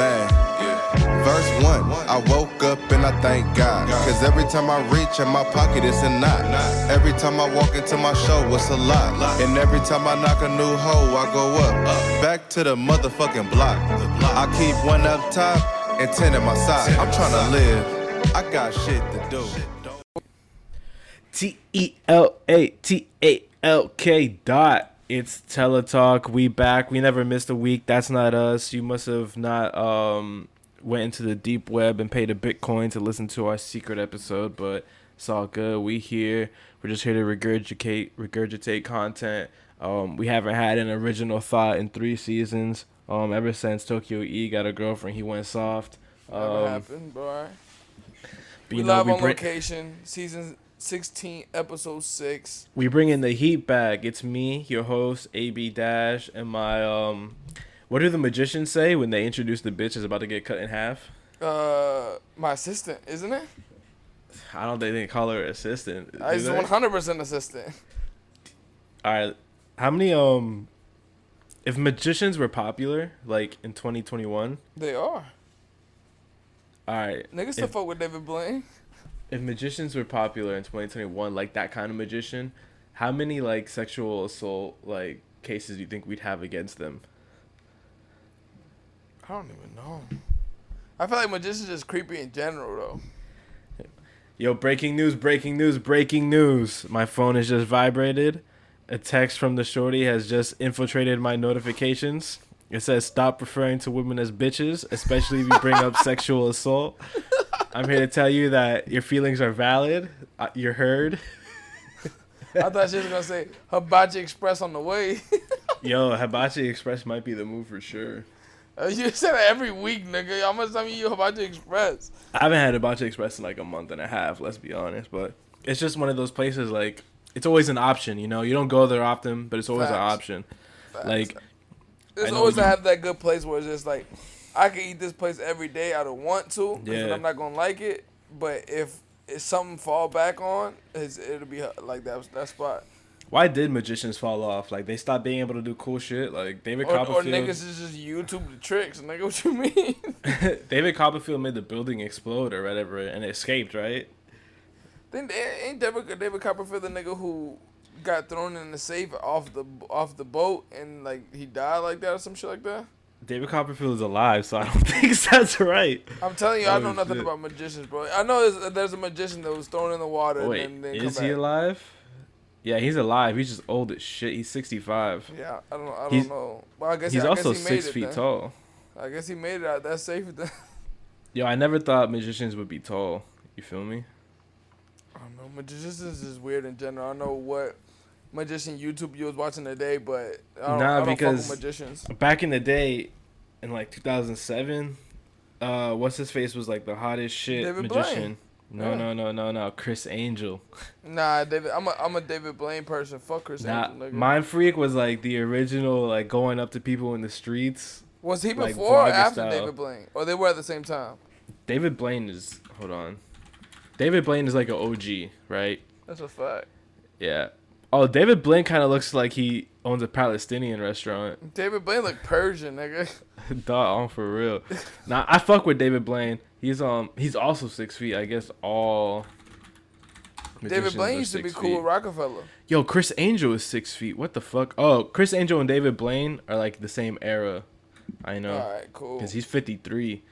Man, verse one, I woke up and I thank God. Cause every time I reach in my pocket, it's a knot. Every time I walk into my show, it's a lot. And every time I knock a new hoe, I go up. Back to the motherfucking block. I keep one up top and ten at my side. I'm trying to live. I got shit to do. T E L A T A L K dot. It's Teletalk. We back. We never missed a week. That's not us. You must have not um went into the deep web and paid a Bitcoin to listen to our secret episode, but it's all good. We here. We're just here to regurgitate regurgitate content. Um, we haven't had an original thought in three seasons. Um, ever since Tokyo E got a girlfriend, he went soft. Never Um, happened, but alright. but We you know, live we on bring- location, season 16, episode 6. we bring in the heat back. It's me, your host, AB Dash, and my um. What do the magicians say when they introduce the bitch is about to get cut in half? Uh, my assistant, isn't it? I don't think they call her assistant. Uh, He's 100% assistant. All right, how many um? If magicians were popular, like in 2021, They are. all right. Niggas still If- fuck with David Blaine. If magicians were popular in 2021, like that kind of magician, how many like sexual assault like cases do you think we'd have against them? I don't even know. I feel like magicians just creepy in general, though. Yo, breaking news, breaking news, breaking news. My phone has just vibrated. A text from the shorty has just infiltrated my notifications. It says, Stop referring to women as bitches, especially if you bring up sexual assault. I'm here to tell you that your feelings are valid. Uh, you're heard. I thought she was going to say Hibachi Express on the way. Yo, Hibachi Express might be the move for sure. Uh, you said that every week, nigga. How much time you eat Hibachi Express? I haven't had Hibachi Express in like a month and a half, let's be honest. But it's just one of those places, like, it's always an option, you know? You don't go there often, but it's always an option. Facts. Like, There's I know always to have that good place where it's just like I can eat this place every day. I don't want to Yeah. I'm not gonna like it. But if if something fall back on, it's, it'll be uh, like that that spot. Why did magicians fall off? Like they stopped being able to do cool shit. Like David Or, or Copperfield. niggas is just YouTube the tricks. Nigga, what you mean? David Copperfield made the building explode or whatever, and it escaped. Right? then ain't David David Copperfield the nigga who got thrown in the safe off the off the boat and like he died like that or some shit like that? David Copperfield is alive, so I don't think that's right. I'm telling you, I Oh, know nothing shit. about magicians, bro. I know there's, there's a magician that was thrown in the water Wait, and then, then is he back. alive? Yeah, he's alive. He's just old as shit. He's 65. Yeah, I don't, I don't He's- know. Well, I guess He's I also guess he six it feet then. tall. I guess he made it out. That's safe. Then. Yo, I never thought magicians would be tall. You feel me? I don't know. Magicians is weird in general. I don't know what magician YouTube you was watching today, but I don't, Nah, because- magicians. Back in the day, in like 2007, uh, what's his face was like the hottest shit David Blaine. magician. No, Yeah. no, no, no, no. Criss Angel. Nah, David. I'm a I'm a David Blaine person. Fuck Chris Nah, Angel. Nigga. Mind Freak was like the original, like going up to people in the streets. was he like, before or after style. David Blaine, or they were at the same time? David Blaine is hold on. David Blaine is like an OG, right? That's a fact. Yeah. Oh, David Blaine kind of looks like he owns a Palestinian restaurant. David Blaine look Persian, nigga. Dog, on for real. Now I fuck with David Blaine. He's um he's also six feet. I guess all. David Blaine used to be cool with. Roc-A-Fella. Yo, Criss Angel is six feet. What the fuck? Oh, Criss Angel and David Blaine are like the same era. I know, All right, cool. cause he's fifty three.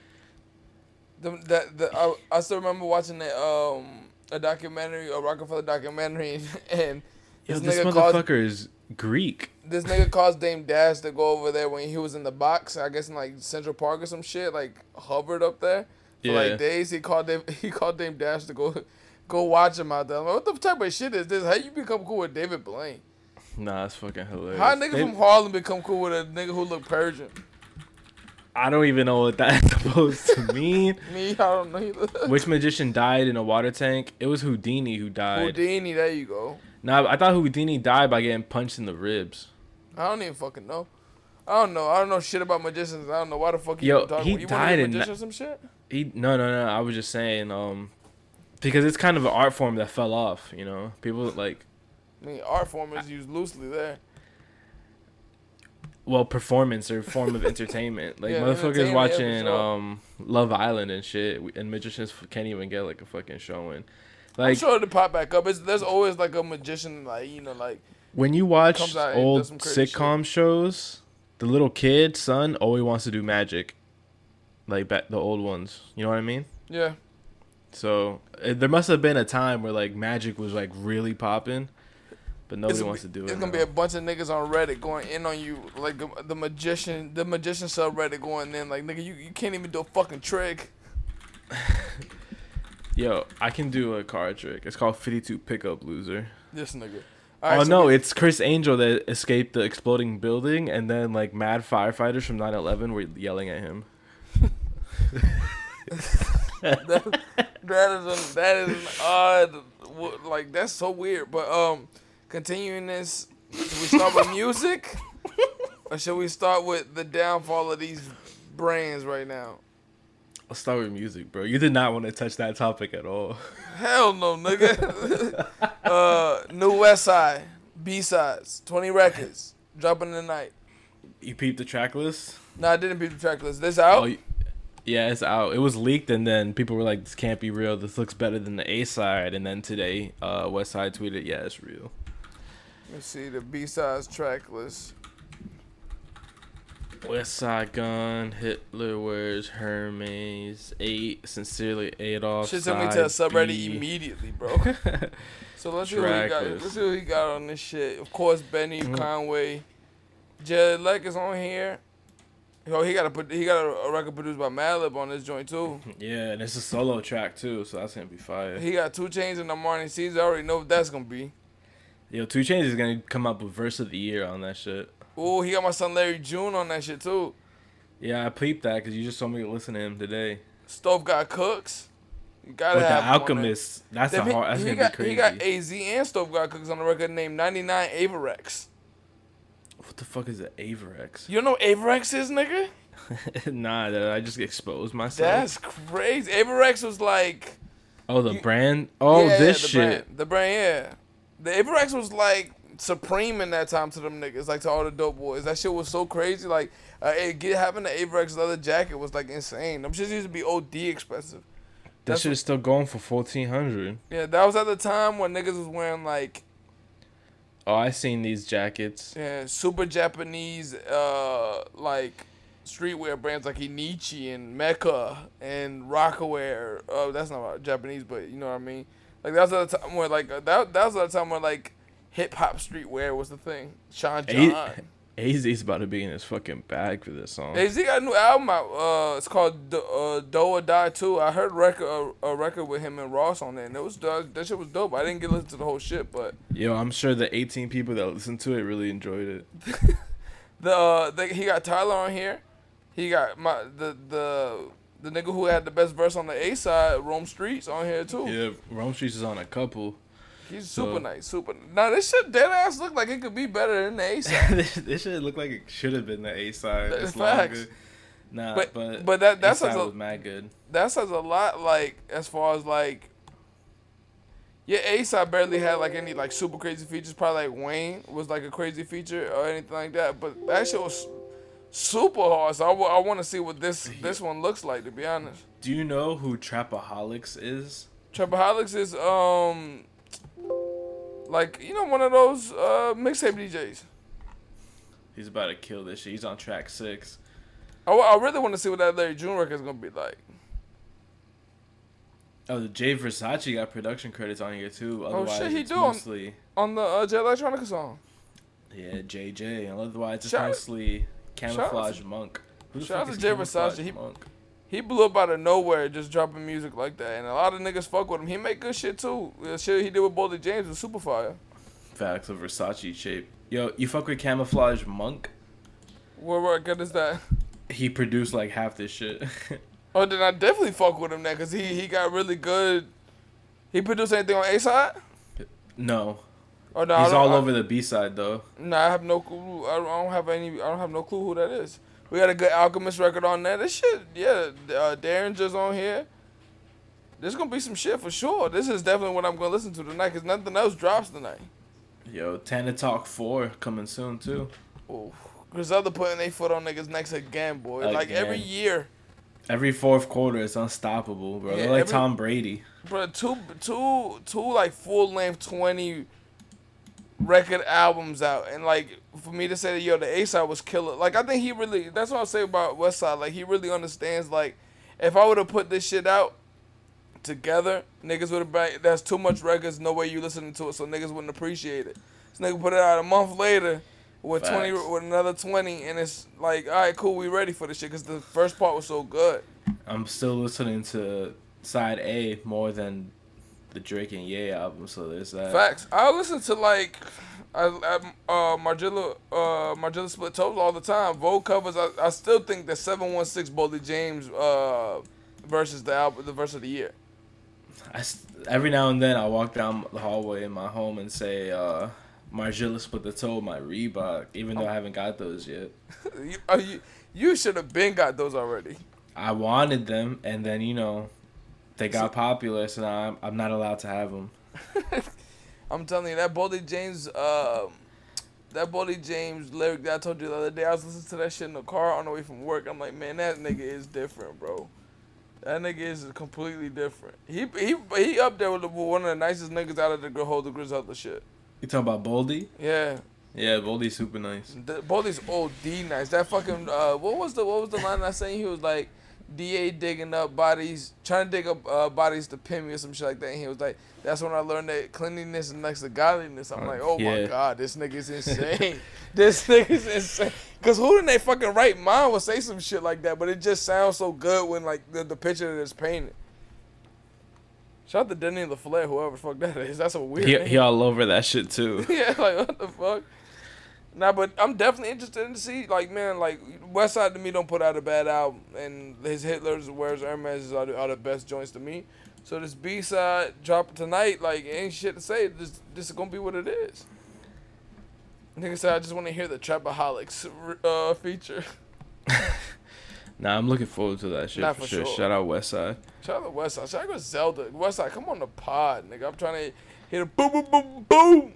The, that the I, I still remember watching the um a documentary, a Roc-A-Fella documentary, and Yo, this, this nigga caused motherfucker is Greek. this nigga caused Dame Dash to go over there when he was in the box. I guess in like Central Park or some shit, like hovered up there for Yeah. like days. He called Dave, he called Dame Dash to go go watch him out there. I'm like, what the type of shit is this? How you become cool with David Blaine? Nah, it's fucking hilarious. How a nigga They- from Harlem become cool with a nigga who look Persian? I don't even know what that's supposed to mean. Me, I don't know. either. Which magician died in a water tank? It was Houdini who died. Houdini, there you go. Nah, I thought Houdini died by getting punched in the ribs. I don't even fucking know. I don't know. I don't know shit about magicians. I don't know why the fuck you Yo, talking he about. You died in magician some shit? He no no no. I was just saying um, because it's kind of an art form that fell off. You know, people like I mean, art form is used loosely there. well performance or form of entertainment. Like Yeah, motherfuckers watching um Love Island and shit, and magicians can't even get like a fucking showing. I'm Like sure it'll pop back up. It's, there's always like a magician, like you know, like when you watch comes out and old does some crazy sitcom shows, the little kid son always wants to do magic. Like back the old ones, you know what I mean? yeah. So uh, there must have been a time where like magic was like really popping, but nobody It's, wants to do it. it's gonna now. be a bunch of niggas on Reddit going in on you, like the, the magician, the magician subreddit going in, like nigga, you, you can't even do a fucking trick. Yo, I can do a card trick. It's called 52 Pickup Loser. This nigga. oh so no, we- it's Criss Angel that escaped the exploding building, and then like mad firefighters from 9/11 were yelling at him. that, that is a, that is an odd, like that's so weird. But um, continuing this, should we start with music, or should we start with the downfall of these brands right now? Let's start with music, bro. You did not want to touch that topic at all. Hell no, nigga. uh, New West Side, B sides, twenty records, dropping tonight. You peeped the track list? No, I didn't peep the track list. This out? Oh, yeah, it's out. It was leaked, and then people were like, "This can't be real. This looks better than the A side." And then today, uh, West Side tweeted, "Yeah, it's real." Let's see the B sides track list. Westside Gunn, Hitler wears Hermes, eight, sincerely Adolf. Shit sent me to a subreddit B. immediately, bro. So let's see what he got. Let's see what he got on this shit. Of course, Benny Mm. Conway, Jed Leck is on here. Yo, he got a he got a, record produced by Madlib on this joint too. Yeah, and it's a solo track too, so that's gonna be fire. He got 2 Chainz and Armani Caesar. I already know what that's gonna be. Yo, 2 Chainz is gonna come up with verse of the year on that shit. Ooh, he got my son Larry June on that shit too. Yeah, I peeped that because you just told me to listen to him today. Stove God Cooks. You gotta With the have on. Alchemist, that's a Then he- hard. That's he gonna got, be crazy. He got AZ and Stove God Cooks on the record named 99 Avirex. what the fuck is an Avirex? You don't know what Avirex is, nigga? nah, that I just exposed myself. That's crazy. Avirex was like oh, the you- brand. Oh, Yeah, this the shit. Brand, the brand, yeah. The Avirex was like supreme in that time to them niggas, like to all the dope boys. That shit was so crazy. Like, uh, it, get having the Avirex leather jacket was like insane. Them shit used to be OD expensive. That That's shit is still going for fourteen hundred. Yeah, that was at the time when niggas was wearing like Oh, I seen these jackets. yeah, super Japanese uh like streetwear brands like Inichi and Mecca and Rocawear. Oh, that's not Japanese, but you know what I mean. Like that was at the time where like uh, that that was at the time where like hip hop streetwear was the thing. Sean John. AZ's about to be in his fucking bag for this song. Hey, Z got a new album out. Uh, it's called Do- uh, Do or Die Too. I heard record a, a record with him and Ross on it, and it was dope. That shit was dope. I didn't get to listen to the whole shit, but Yo, I'm sure the 18 people that listened to it really enjoyed it. the, uh, the he got Tyler on here. He got my the the the nigga who had the best verse on the A side, Rome Streetz, on here too. Yeah, Rome Streetz is on a couple. He's So- super nice, super. Now this shit dead ass look like it could be better than the A side. this, this shit looked like it should have been the A side. That's It's facts. longer. Nah, But- but but that- that sounds was mad good. that says a lot. Like as far as like, yeah, A side barely had like any like super crazy features. Probably like Wayne was like a crazy feature or anything like that. But that shit was super hard. So I, want to see what this this one looks like. To be honest, Do you know who Trapaholics is? Trapaholics is um like you know one of those uh mixtape DJs. He's about to kill this shit. He's on track six. I, I really want to see what that Larry June record is gonna be like. Oh, the Jay Versace got production credits on here too. Oh, Otherwise, shit, he do on- mostly On the uh, Jay Electronica song. yeah JJ. Otherwise, it's Shout- mostly out Camouflage to- Monk. Who the shout out to Jay Versace. He- Monk? He blew up out of nowhere just dropping music like that. And a lot of niggas fuck with him. He make good shit too. The shit he did with Boldy James was super fire. Facts of Versace shape. Yo, you fuck with Camouflage Monk? What record is that? He produced like half this shit. Oh, then I definitely fuck with him there because he, he got really good. He produced anything on A side? no, Oh, no, he's all I- over the B side though. Nah, I have no clue. I don't have any. I don't have no clue who that is. We got a good Alchemist record on there. This shit, yeah. Uh, Derringer's on here. There's gonna be some shit for sure. This is definitely what I'm gonna listen to tonight because nothing else drops tonight. Yo, Tana Talk 4 coming soon too. Oh, Griselda putting their foot on niggas' necks again, boy. Like every year, Every fourth quarter, it's unstoppable, bro. Yeah, They're like every- Tom Brady. bro. Two, two, two like full length twenty record albums out, and like for me to say that yo, the A side was killer. Like I think he really. That's what I say about West Side. Like he really understands. Like if I would have put this shit out together, niggas would have been. That's too much records. No way you listening to it, so niggas wouldn't appreciate it. This nigga put it out a month later. With twenty, with another twenty, and it's like, all right, cool, we ready for this shit, cause the first part was so good. I'm still listening to side A more than the Drake and Ye album, so there's that. Facts. I listen to like, I, I uh Margiela uh Margiela Split Toes all the time. Vogue covers. I, I still think that Seven One Six Boldy James uh versus the album the verse of the year. I every now and then I walk down the hallway in my home and say, uh, Margiela split the toe, my Reebok, even though I haven't got those yet. you uh, you, you should have been got those already. I wanted them, and then, you know, they got popular, so now I'm, I'm not allowed to have them. I'm telling you that Boldy James um that Boldy James lyric that I told you the other day. I was listening to that shit in the car on the way from work. I'm like, man, that nigga is different, bro. That nigga is completely different. He he he up there with, the, one of the nicest niggas out of the whole the Griselda shit. You talking about Boldy? Yeah, Yeah, Boldy's super nice. the, Boldy's OD nice. That fucking uh, what was the what was the line I saying? He was like, DA digging up bodies, trying to dig up uh, bodies to pin me or some shit like that. And he was like, that's when I learned that cleanliness is next to godliness. I'm Uh, like, oh my god, this nigga's insane. this nigga's insane. Cause who in their fucking right mind would say some shit like that? But it just sounds so good when like the, the picture that is painted. Shout out to Denny LaFlare, whoever the fuck that is. That's a weird. He, he all over that shit, too. yeah, like what the fuck? Nah, but I'm definitely interested in to see, like, man, like West Side to me don't put out a bad album, and his Hitler's Where's Hermes are the, are the best joints to me. So this B side dropping tonight, like, ain't shit to say. This this is gonna be what it is. Nigga said I just want to hear the Trapaholics uh, feature. Nah, I'm looking forward to that shit Nah, for, for sure. sure. Shout out Westside. Shout out to West Side. Shout out to Zelda. West Side, come on the pod, nigga. I'm trying to hit a boom, boom, boom, boom.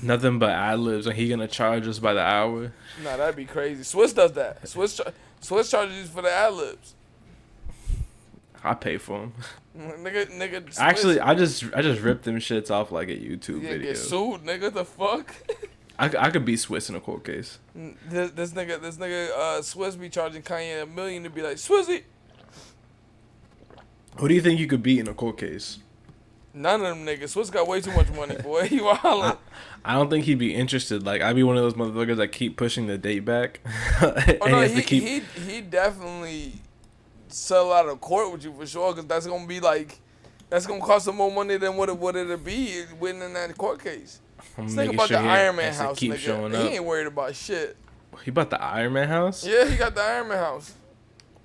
Nothing but ad libs, and he gonna charge us by the hour. Nah, that'd be crazy. Swizz does that. Swizz char- Swizz charges you for the ad libs. I pay for them. nigga, nigga. Swizz, Actually, I just I just ripped them shits off like a YouTube yeah, video. get sued, nigga. The fuck. I, I could be Swizz in a court case. this, this nigga, this nigga, uh, Swizz be charging Kanye a million to be like Swizzy. Who do you think you could beat in a court case? None of them niggas. Swizz got way too much money, boy. He wildin'. I don't think he'd be interested. Like I'd be one of those motherfuckers that keep pushing the date back. and Oh no, has he, keep. he he definitely sell out of court with you for sure, cause that's gonna be like, that's gonna cost him more money than what it would it be winning that court case. I'm Think about sure the Iron Man house, keep nigga. showing he ain't worried about shit. He bought the Iron Man house. Yeah, he got the Iron Man house.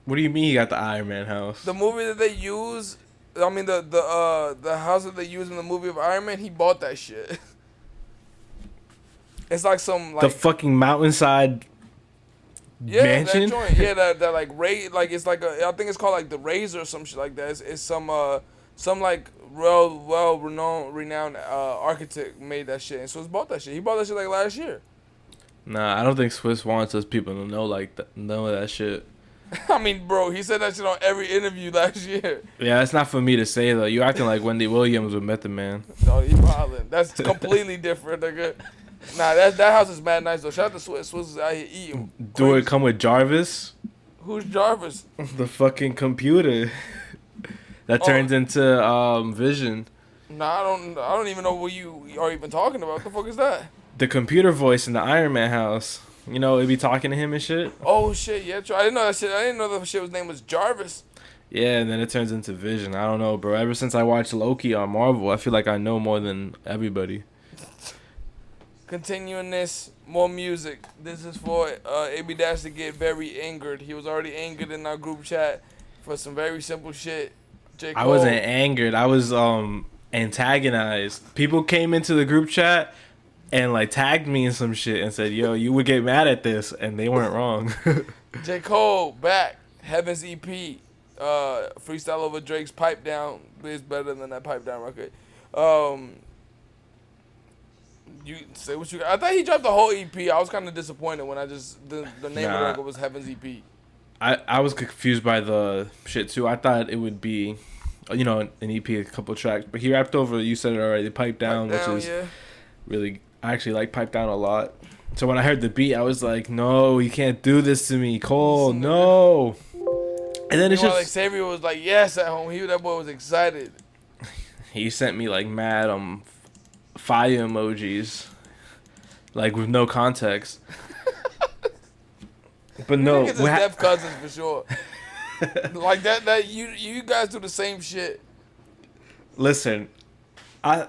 What do you mean he got the Iron Man house? The movie that they use, I mean the the uh the house that they use in the movie of Iron Man, he bought that shit. It's like some like the fucking mountainside yeah mansion. that joint yeah that that like Ray like it's like a I think it's called like the Razor or some shit like that. It's, it's some uh some like well well renowned renowned uh architect made that shit and so he bought that shit. He bought that shit like last year. Nah, I don't think Swizz wants us people to know like th- know that shit. I mean, bro, he said that shit on every interview last year. Yeah, it's not for me to say though. You acting like Wendy Williams with Method Man. No, he wildin'. That's completely different, nigga. Nah, that that house is mad nice though. Shout out to Swizz. Swizz is out here eating. Do it come with Jarvis? Who's Jarvis? The fucking computer that Oh. turns into um Vision. Nah, I don't. I don't even know what you are even talking about. the fuck is that? The computer voice in the Iron Man house. You know, it'd be talking to him and shit. Oh shit, yeah. true. I didn't know that shit. I didn't know that shit was name was Jarvis. Yeah, and then it turns into Vision. I don't know, bro. Ever since I watched Loki on Marvel, I feel like I know more than everybody. Continuing this, more music. This is for uh, AB Dash to get very angered. He was already angered in our group chat for some very simple shit. J. I Cole- wasn't angered. I was um antagonized. People came into the group chat and like tagged me in some shit and said, "Yo, you would get mad at this," and they weren't wrong. J. Cole back. Heaven's EP. Uh, freestyle over Drake's pipe down is better than that pipe down record. Um, You say what you. I thought he dropped the whole EP. I was kind of disappointed when I just the the name of Nah. the record was Heaven's EP. I, I was confused by the shit too. I thought it would be, you know, an EP, a couple tracks, but he rapped over. You said it already. Pipe down, Like, which is yeah. really. I actually like pipe down a lot. So when I heard the beat, I was like, "No, you can't do this to me, Cole. No." And then it's just like Xavier was like, "Yes, at home." He that boy was excited. he sent me like mad um fire emojis, like with no context. but no, is what cousins for sure. like that. That you you guys do the same shit. listen, I.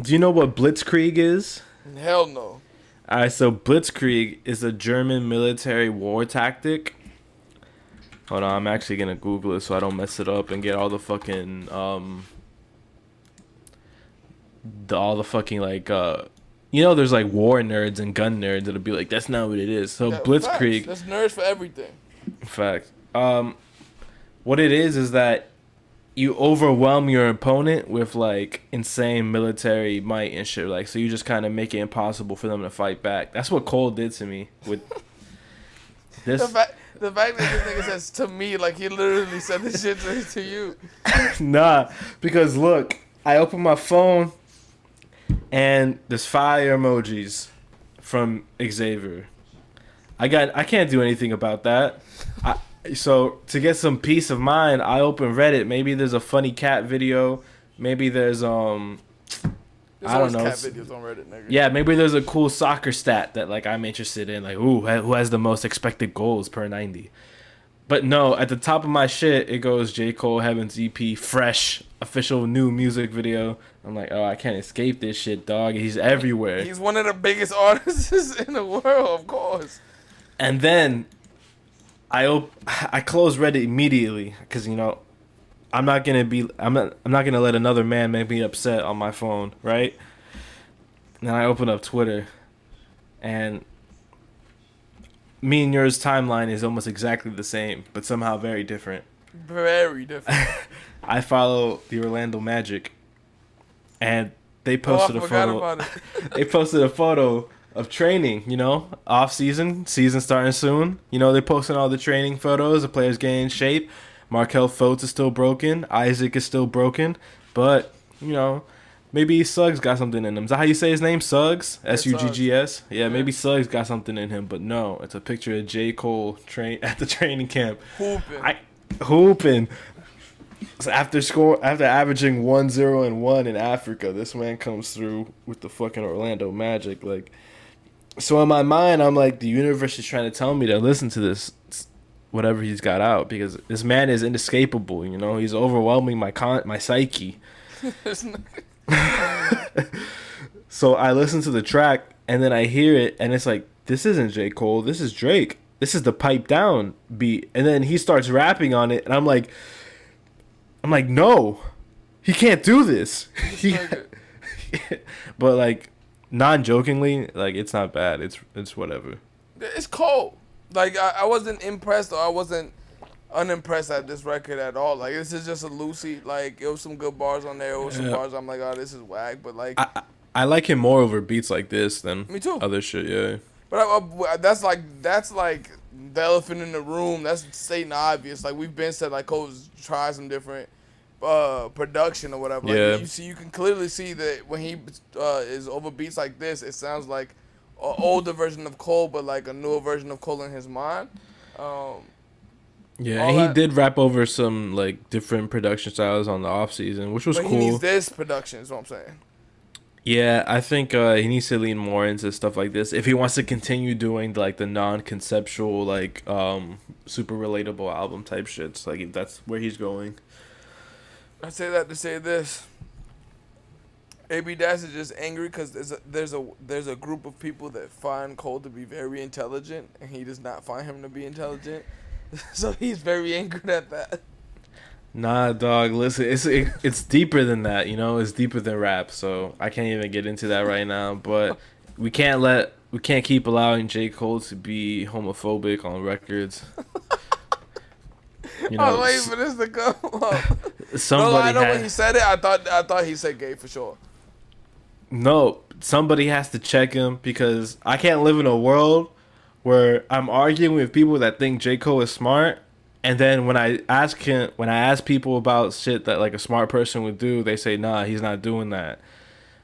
Do you know what Blitzkrieg is? Hell no. All right, so Blitzkrieg is a German military war tactic. Hold on, I'm actually gonna Google it so I don't mess it up and get all the fucking um, the all the fucking like uh, you know, there's like war nerds and gun nerds that'll be like, that's not what it is. So Yeah, Blitzkrieg, facts. That's nerds for everything. In fact. Um, what it is is that you overwhelm your opponent with like insane military might and shit. Like, so you just kind of make it impossible for them to fight back. That's what Cole did to me with this The fact, the fact that this nigga says to me, like he literally said this shit to, to you. nah, because look, I open my phone and there's fire emojis from Xavier. I got I can't do anything about that. I, so to get some peace of mind, I open Reddit. Maybe there's a funny cat video. Maybe there's um There's I don't know. cat videos on Reddit, nigga. yeah, maybe there's a cool soccer stat that like I'm interested in, like ooh, who has the most expected goals per 90. But no, at the top of my shit, it goes J. Cole Heaven's EP, fresh, official new music video. I'm like, oh, I can't escape this shit, dog. He's everywhere. He's one of the biggest artists in the world, of course. And then I op- I close Reddit immediately because you know I'm not gonna be I'm not I'm not gonna let another man make me upset on my phone, right? And then I open up Twitter, and me and yours timeline is almost exactly the same, but somehow very different. Very different. I follow the Orlando Magic, and they oh, posted a photo they posted a photo of training, you know, off season, season starting soon. You know, they're posting all the training photos, the players getting in shape. Markelle Fultz is still broken. Isaac is still broken. But, you know, maybe Suggs got something in him. Is that how you say his name? Suggs? S U G G S? Yeah, maybe Suggs got something in him, but no. It's a picture of J. Cole train at the training camp. Hooping. I hooping. So after score after averaging 1-0 and 1 in Africa, this man comes through with the fucking Orlando Magic like so in my mind I'm like the universe is trying to tell me to listen to this whatever he's got out because this man is inescapable, you know? He's overwhelming my con my psyche. So I listen to the track and then I hear it and it's like this isn't J. Cole, this is Drake. This is the pipe down beat. And then he starts rapping on it and I'm like I'm like, no. He can't do this. He- but like non jokingly, like it's not bad. It's it's whatever. It's cold. Like I, I wasn't impressed or I wasn't unimpressed at this record at all. Like this is just a loosie. Like it was some good bars on there. It was some bars I'm like, oh, this is whack. But like, I, I I like him more over beats like this than Me too. other shit, yeah. but uh, I, I, uh, that's like that's like the elephant in the room. That's stating obvious. Like we've been said, like Cole's try some different uh production or whatever. Like, Yeah. you see, you can clearly see that when he uh, is over beats like this, it sounds like an older version of Cole, but like a newer version of Cole in his mind. Um, Yeah, and he that- did rap over some like different production styles on the off season, which was but he cool. needs this production. Is what I'm saying. Yeah, I think uh, he needs to lean more into stuff like this if he wants to continue doing like the non-conceptual, like um, super relatable album type shits. Like if that's where he's going. I say that to say this. AB Dash is just angry because there's a there's a there's a group of people that find Cole to be very intelligent, and he does not find him to be intelligent. so he's very angry at that. Nah, dog. Listen, it's it, it's deeper than that. You know, it's deeper than rap. So I can't even get into that right now. But we can't let we can't keep allowing J Cole to be homophobic on records. You I know, was waiting for this to come up. somebody no, I know had- when he said it, I thought I thought he said gay for sure. No, somebody has to check him because I can't live in a world where I'm arguing with people that think J Cole is smart, and then when I ask him, when I ask people about shit that like a smart person would do, they say, "Nah, he's not doing that."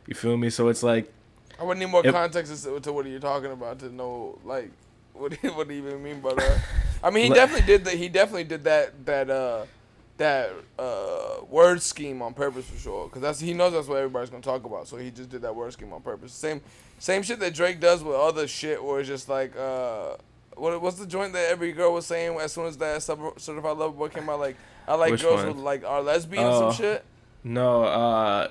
You feel me? So it's like, I would need more Yep. context to, to what you're talking about to know like what do you, what do you even mean by that. I mean, he definitely did that. He definitely did that that uh that uh word scheme on purpose for sure. Cause that's he knows that's what everybody's gonna talk about. So he just did that word scheme on purpose. Same same shit that Drake does with other shit, where it's just like uh. What, what's the joint that every girl was saying as soon as that Sub- certified lover boy came out? Like, I like Which girls one? who like are lesbian Oh. some shit. no, uh,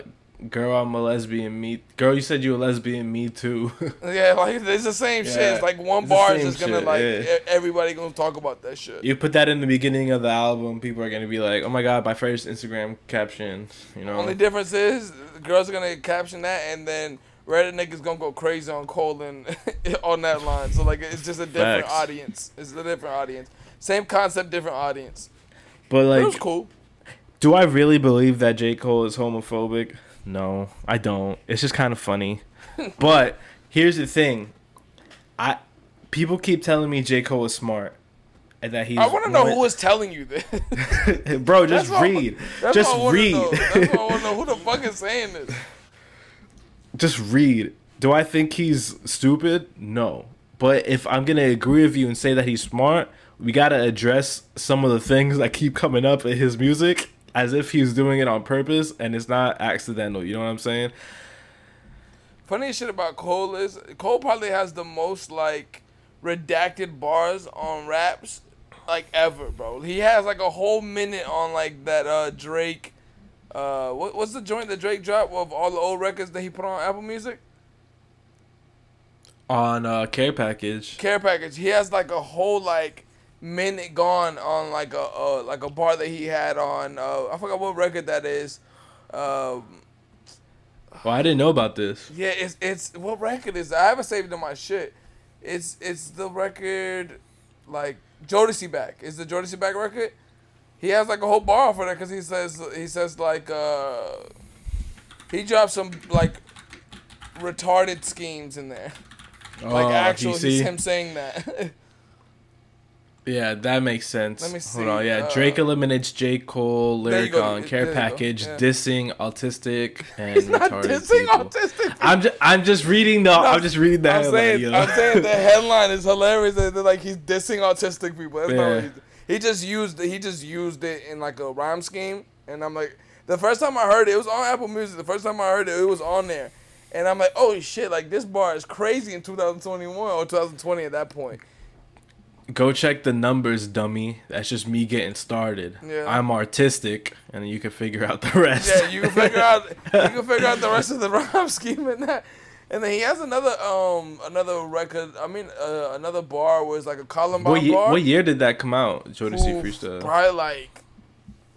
girl, I'm a lesbian. Me, girl, you said you a lesbian. Me too. Yeah, like it's the same shit. Yeah, It's like one bar is just gonna shit, like yeah. everybody gonna talk about that shit. you put that in the beginning of the album, people are gonna be like, "Oh my god, my first Instagram caption." You know, Only difference is girls are gonna caption that, and then Reddit niggas gonna go crazy on Colin on that line. So like it's just a different Facts. audience. It's a different audience. Same concept, different audience. but it was like, cool. do I really believe that J Cole is homophobic? No, I don't. It's just kind of funny. but here's the thing, I people keep telling me J Cole is smart. And that he's I want to know who was telling you this. Bro, just That's I- read. Just read. know. That's what I want to know. Who the fuck is saying this? just read. Do I think he's stupid? No. But if I'm gonna agree with you and say that he's smart, we gotta address some of the things that keep coming up in his music as if he's doing it on purpose and it's not accidental. You know what I'm saying? Funny shit about Cole is Cole probably has the most like redacted bars on raps like ever, bro. He has like a whole minute on like that uh Drake uh what, what's the joint that Drake dropped of all the old records that he put on Apple Music? On uh, Care Package. Care package. He has like a whole like minute gone on like a uh, like a bar that he had on uh I forgot what record that is. Um Well, I didn't know about this. Yeah, it's it's what record is that? I haven't saved it in my shit. It's it's the record like Jodeci back. Is the Jodeci back record? He has like a whole bar for that because he says he says like uh he dropped some like retarded schemes in there. Like Oh, actual, he's him saying that. Yeah, that makes sense. Let me see, Hold on, yeah. uh, Drake eliminates J. Cole lyric on Care Package, yeah. dissing autistic and he's not dissing people. autistic. I'm just, I'm just reading the, I'm just reading the I'm headline. saying, you know? I'm saying the headline is hilarious. They're like he's dissing autistic people. That's not Yeah. what he, he just used. He just used it in like a rhyme scheme, and I'm like, the first time I heard it, it was on Apple Music. The first time I heard it, it was on there, and I'm like, oh shit, like this bar is crazy in 2021 or 2020 at that point. Go check the numbers, dummy. That's just me getting started. Yeah. I'm artistic, and you can figure out the rest. Yeah, you can figure out you can figure out the rest of the rhyme scheme in that. And then he has another um another record. I mean uh, another bar where it's like a Columbine what, year, bar. what year did that come out? Jodeci Oof, Freestyle. Probably like.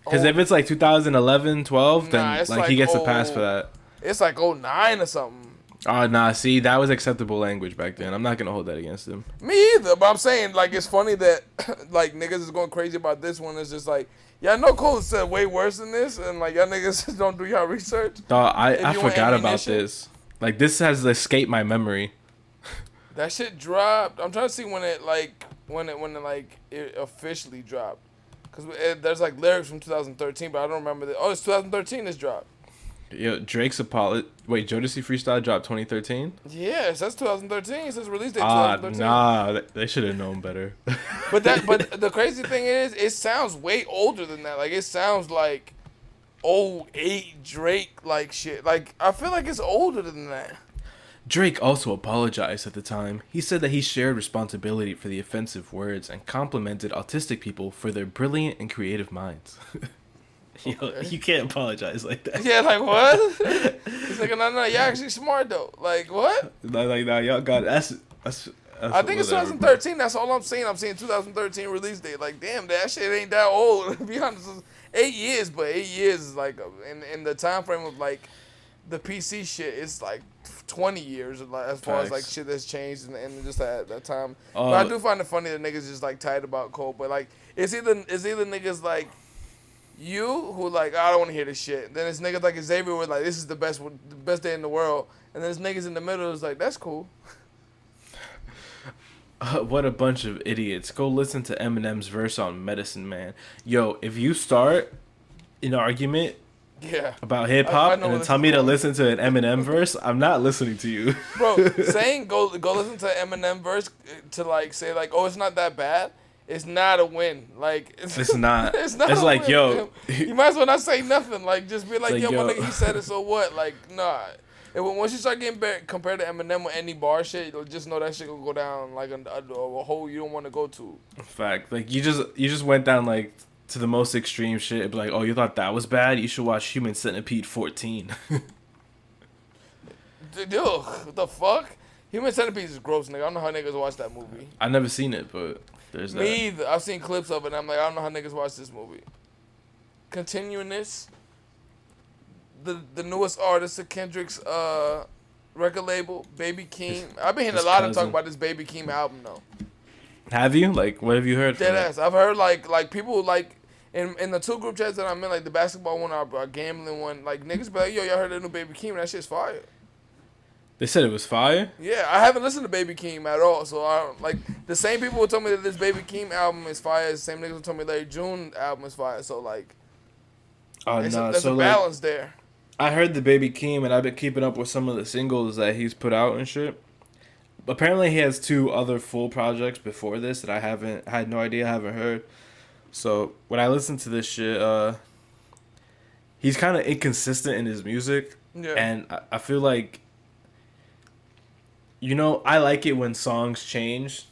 Because oh, if it's like 2011, 12, then Nah, like, it's he like, gets a pass oh, for that. it's like 09 or something. Oh nah, see that was acceptable language back then. I'm not gonna hold that against him. Me either, but I'm saying like it's funny that like niggas is going crazy about this one. It's just like y'all know Cole said way worse than this, and like y'all niggas don't do y'all research. Dawg, I, If I forgot about this. Like this has escaped my memory. That shit dropped. I'm trying to see when it like when it when it like it officially dropped, cause it, there's like lyrics from 2013, but I don't remember the. Oh, it's 2013. This dropped. Yo, Drake's Apollo. Wait, Jodeci Freestyle dropped 2013. Yes, that's 2013. It says release date Ah, 2013. nah, they should have known better. But that but the crazy thing is, it sounds way older than that. Like it sounds like old eight Drake like shit. Like I feel like it's older than that. Drake also apologized at the time. He said that he shared responsibility for the offensive words and complimented autistic people for their brilliant and creative minds. Yo, you can't apologize like that. Yeah, like what? He's like, no, no, you're actually smart though. Like what? Like, like nah, y'all got that's that's. that's I think it's whatever, 2013. That's all I'm saying. I'm saying 2013 release date. Like, damn, that shit ain't that old. to be honest, eight years, but eight years is like uh, in in the time frame of like the PC shit. It's like 20 years as far as like shit that's changed and, in just that that time. but Uh, I do find it funny that niggas just like tight about Cole. But like, it's either it's either niggas like you who like I don't want to hear this shit. Then it's niggas like Xavier with like this is the best the best day in the world. and then there's niggas in the middle. It's like that's cool. Uh, what a bunch of idiots. Go listen to Eminem's verse on Medicine Man. Yo, if you start an argument Yeah, about hip hop and tell me to listen to an Eminem verse, I'm not listening to you. bro. saying go go listen to Eminem verse to like say like oh it's not that bad. It's not a win. Like It's not. it's not. It's like, win, yo. you might as well not say nothing. Like just be like, Like, yo, my yo. nigga, he said it. So what? Like nah. And when, once you start getting ba- compared to Eminem with any bar shit, you'll just know that shit will go down like a, a, a hole you don't want to go to. Fact. Like you just you just went down like to the most extreme shit. It'd be like, oh, you thought that was bad? You should watch Human Centipede 14. Dude, what the fuck? Human Centipede is gross, nigga. I don't know how niggas watch that movie. I never seen it, but there's that. Me either. I've seen clips of it. and I'm like, I don't know how niggas watch this movie. Continuing this, the the newest artist of Kendrick's uh record label, Baby Keem. I've been hearing a lot of talk about this Baby Keem album though. Have you? Like, what have you heard? Dead ass. I've heard like like people like in in the two group chats that I'm in, like the basketball one, our, our gambling one, like niggas be like, yo, y'all heard the new Baby Keem? That shit's fire. They said it was fire. Yeah, I haven't listened to Baby Keem at all, so I don't like the same people who told me that this Baby Keem album is fire. The same niggas who told me Larry June album is fire. So like, Oh there's, no! a, there's so a like, balance there. I heard the baby Keem, and I've been keeping up with some of the singles that he's put out and shit. Apparently, he has two other full projects before this that I haven't I had no idea, haven't heard. So when I listen to this shit, uh, he's kind of inconsistent in his music, Yeah. and I, I feel like, you know, I like it when songs change,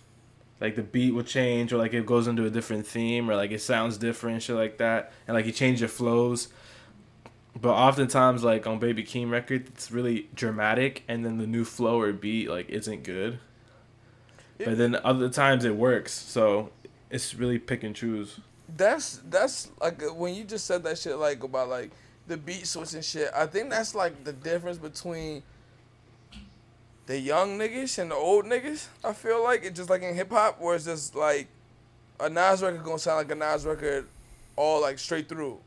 like the beat will change, or like it goes into a different theme, or like it sounds different, shit like that, and like you change your flows. But oftentimes, like on Baby Keem record, it's really dramatic, and then the new flow or beat like isn't good. Yeah. But then other times it works, so it's really pick and choose. That's that's like when you just said that shit like about like the beat switch and shit. I think that's like the difference between the young niggas and the old niggas. I feel like it's just like in hip hop where it's just like a Nas record gonna sound like a Nas record all like straight through.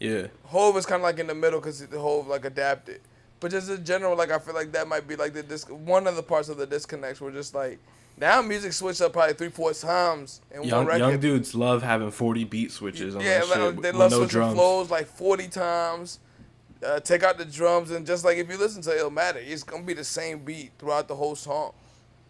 Yeah, Hove is kind of like in the middle because the Hove like adapted. But just in general, like I feel like that might be like the dis- one of the parts of the disconnects where just like now music switched up probably three four times in young one record. young dudes love having forty beat switches on yeah, like, they love no switching drums. flows like forty times. Uh, take out the drums and just like if you listen to Illmatic, it's gonna be the same beat throughout the whole song.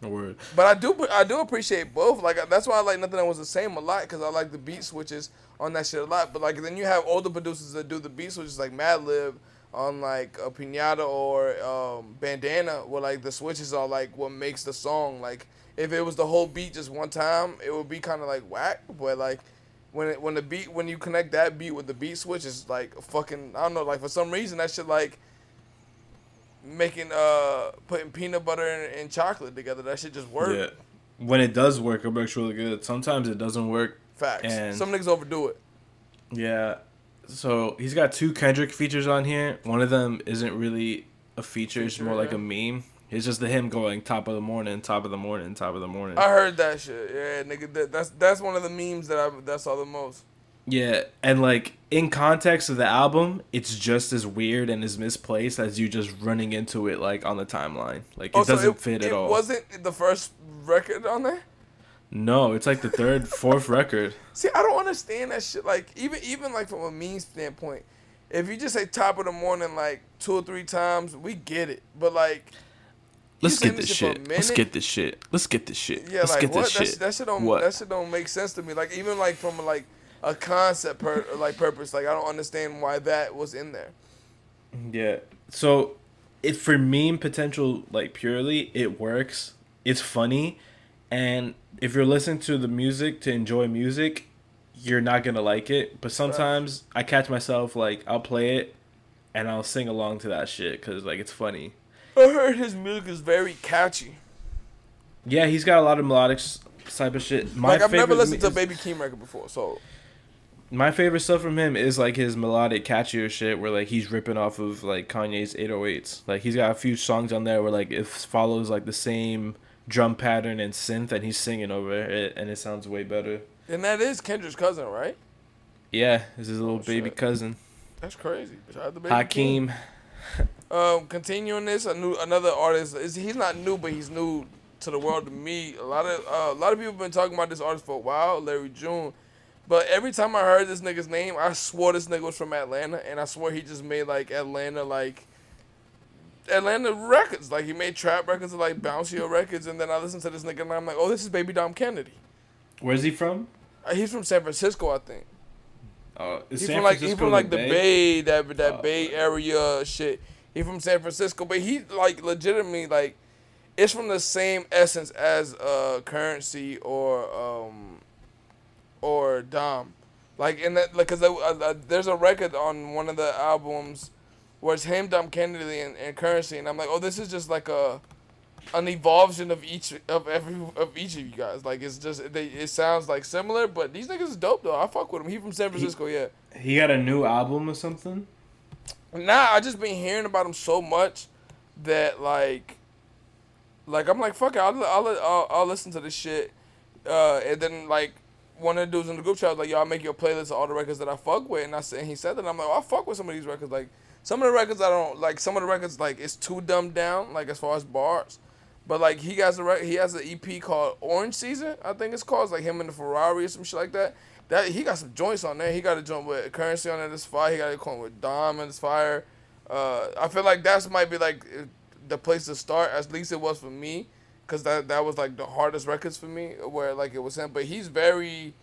No word. But I do I do appreciate both. Like that's why I like nothing that was the same a lot because I like the beat switches on that shit a lot. But like then you have older producers that do the beat switches like Madlib on like a Pinata or um, Bandana, where like the switches are like what makes the song. Like if it was the whole beat just one time, it would be kind of like whack. But like when it, when the beat when you connect that beat with the beat switch, is like fucking I don't know. Like for some reason that shit like making uh putting peanut butter and, and chocolate together. That shit just work. Yeah, when it does work, it works really good. Sometimes it doesn't work. Facts. And- Some niggas overdo it. Yeah. So he's got two Kendrick features on here. One of them isn't really a feature; it's more like a meme. It's just the him going top of the morning, top of the morning, top of the morning. I heard that shit. Yeah, nigga. That, that's that's one of the memes that I that saw the most. Yeah, and like in context of the album, it's just as weird and as misplaced as you just running into it like on the timeline. Like it Oh, so doesn't fit at it all. Wasn't the first record on there? No, it's like the third, fourth record. See, I don't understand that shit. Like even even like from a meme standpoint, if you just say top of the morning like two or three times, we get it. But like, Let's get this this shit for a shit. Let's get this shit. Let's get this shit. yeah, Let's like get what? this That, shit. sh- that shit don't What? that shit don't make sense to me. Like even like from like a concept per like purpose, like I don't understand why that was in there. Yeah. So, if for meme potential, like purely, it works. It's funny, and if you're listening to the music to enjoy music, you're not gonna like it. But sometimes I catch myself like I'll play it, and I'll sing along to that shit because like it's funny. I heard his music is very catchy. Yeah, he's got a lot of melodic type of shit. My like I've never listened to mu- Baby Keem record before, so My favorite stuff from him is like his melodic, catchier shit, where like he's ripping off of like Kanye's 808s. Like he's got a few songs on there where like it follows like the same drum pattern and synth, and he's singing over it, and it sounds way better. and that is Kendrick's cousin, right? Yeah, this is his little Oh, baby shit. cousin That's crazy. Shout out to Baby Keem. Hakeem. Um, continuing this, a new another artist. Is he's not new, but he's new to the world to me. A lot of uh, a lot of people have been talking about this artist for a while, Larry June. But every time I heard this nigga's name, I swore this nigga was from Atlanta, and I swore he just made like Atlanta like Atlanta records. Like he made trap records like bouncier records, and then I listened to this nigga and I'm like, oh, this is Baby Dom Kennedy. Where's he from? Uh, he's from San Francisco, I think. Is He's San from like he's from like the Bay, that that Oh, Bay. Area shit. He from San Francisco, but he like legitimately like it's from the same essence as uh Currency or um or Dom. Like in that like cuz uh, uh, there's a record on one of the albums where it's him, Dom Kennedy and, and Currency and I'm like, "Oh, this is just like a an evolution of each of every of each of you guys. Like it's just they it sounds like similar, but these niggas is dope though. I fuck with him. He from San Francisco, yeah. He got a new album or something. Nah, I just been hearing about him so much that like, like I'm like fuck it, I'll I'll I'll, I'll listen to this shit, uh, and then like one of the dudes in the group chat was like, yo, I'll make your playlist of all the records that I fuck with, and I said, and he said that, and I'm like, oh, I fuck with some of these records, like some of the records I don't like, some of the records like it's too dumbed down, like as far as bars. But like he has a he has an EP called Orange Season, I think it's called. It's like him in the Ferrari or some shit like that. That he got some joints on there. He got a joint with Currency on it. This fire. He got a joint with Dom and this fire. Uh, I feel like that's might be like the place to start. At least it was for me, cause that that was like the hardest records for me, where like it was him. But he's very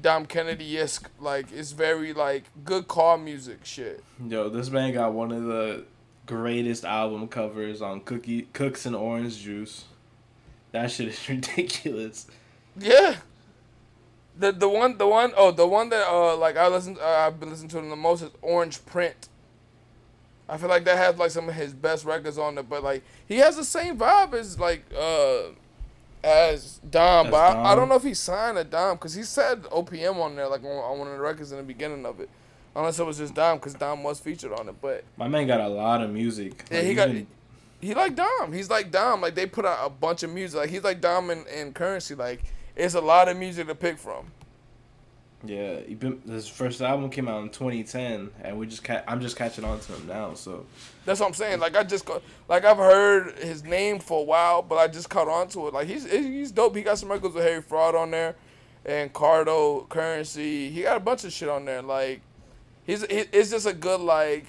Dom Kennedy esque. Like it's very like good car music shit. Yo, this man got one of the greatest album covers on Cookie Cooks and Orange Juice. That shit is ridiculous. Yeah. The the one the one oh the one that uh like I listen uh, I've been listening to him the most is Orange Print. I feel like that has like some of his best records on it, but like he has the same vibe as like uh as Dom, As but I, I don't know if he signed a Dom because he said OPM on there like on, on one of the records in the beginning of it, unless it was just Dom because Dom was featured on it, but My man got a lot of music. Yeah, Like, he got- even- he like Dom. He's like Dom. Like they put out a bunch of music. Like he's like Dom and, in currency. Like it's a lot of music to pick from. Yeah, been, his first album came out in 2010, and we just ca- I'm just catching on to him now. So That's what I'm saying. Like I just got, like I've heard his name for a while, but I just caught on to it. Like he's he's dope. He got some records with Harry Fraud on there, and Cardo Currency. He got a bunch of shit on there. Like he's he, it's just a good like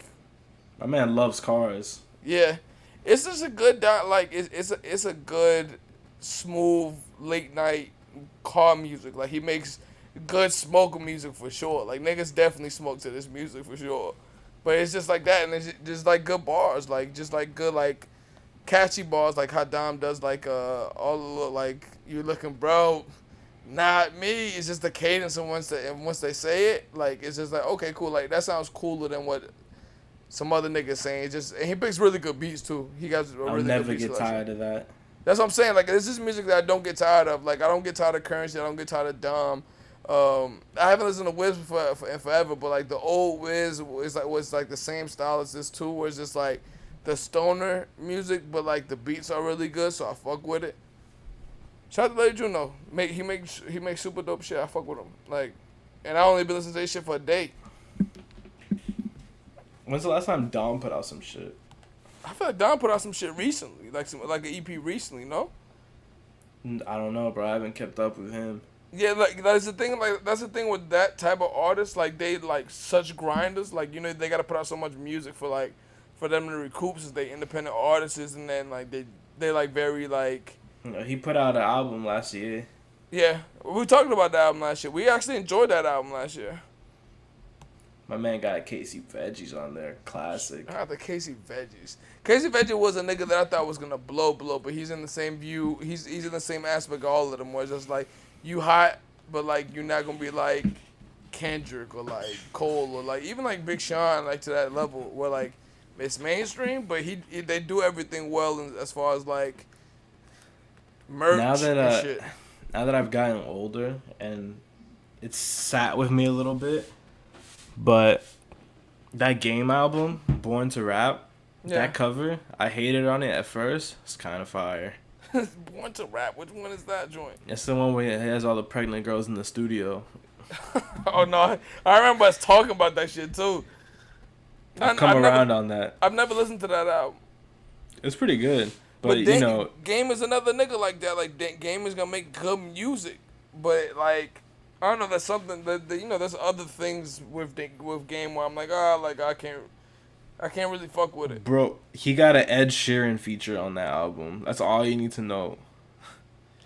my man loves cars. yeah, it's just a good like it's it's a, it's a good smooth late night car music. Like he makes good smoke music for sure. Like niggas definitely smoke to this music for sure. But it's just like that, and it's just like good bars, like just like good like catchy bars, like how Dom does like uh all the little like you looking bro, not me. It's just the cadence, and once they and once they say it, like it's just like okay, cool. Like that sounds cooler than what some other niggas saying. It's just and he picks really good beats too. He got a I'll really never good beat get selection. tired of that. That's what I'm saying. Like this is music that I don't get tired of. Like I don't get tired of Currency. I don't get tired of Dom. Um, I haven't listened to Wiz for, for in forever, but like the old Wiz was like was like the same style as this too, where it's just like the stoner music, but like the beats are really good, so I fuck with it. Shout out to Larry June. Make he makes he makes super dope shit. I fuck with him. Like, and I only been listening to this shit for a day. When's the last time Dom put out some shit? I feel like Don put out some shit recently, like some like an EP recently. No. I don't know, bro. I haven't kept up with him. Yeah, like that's the thing. Like that's the thing with that type of artist. Like they like such grinders. Like you know they gotta put out so much music for like for them to recoup since they independent artists, and then like they they like very like he put out an album last year. yeah. We were talking about that album last year. We actually enjoyed that album last year. My man got Casey Veggies on there. Classic. I had the Casey Veggies. Casey Veggie was a nigga that I thought was gonna blow, blow, but he's in the same view. He's he's in the same aspect of all of them, where it's just like you hot, but like you're not gonna be like Kendrick or like Cole or like even like Big Sean, like to that level where like it's mainstream, but he, he they do everything well in, as far as like merch Now that, and uh, shit. Now that I've gotten older and it's sat with me a little bit, but that game album, Born to Rap, Yeah. that cover, I hated on it at first. It's kind of fire. Born to rap. Which one is that joint? It's the one where it has all the pregnant girls in the studio. oh no, I, I remember us talking about that shit too. I've come I've never- around on that. I've never listened to that album. It's pretty good, but, But, you know, Game is another nigga like that. Like Game is gonna make good music, but like I don't know. That's something that, that you know. There's other things with the, with Game where I'm like, ah, like I can't, I can't really fuck with it. bro, he got an Ed Sheeran feature on that album. That's all you need to know.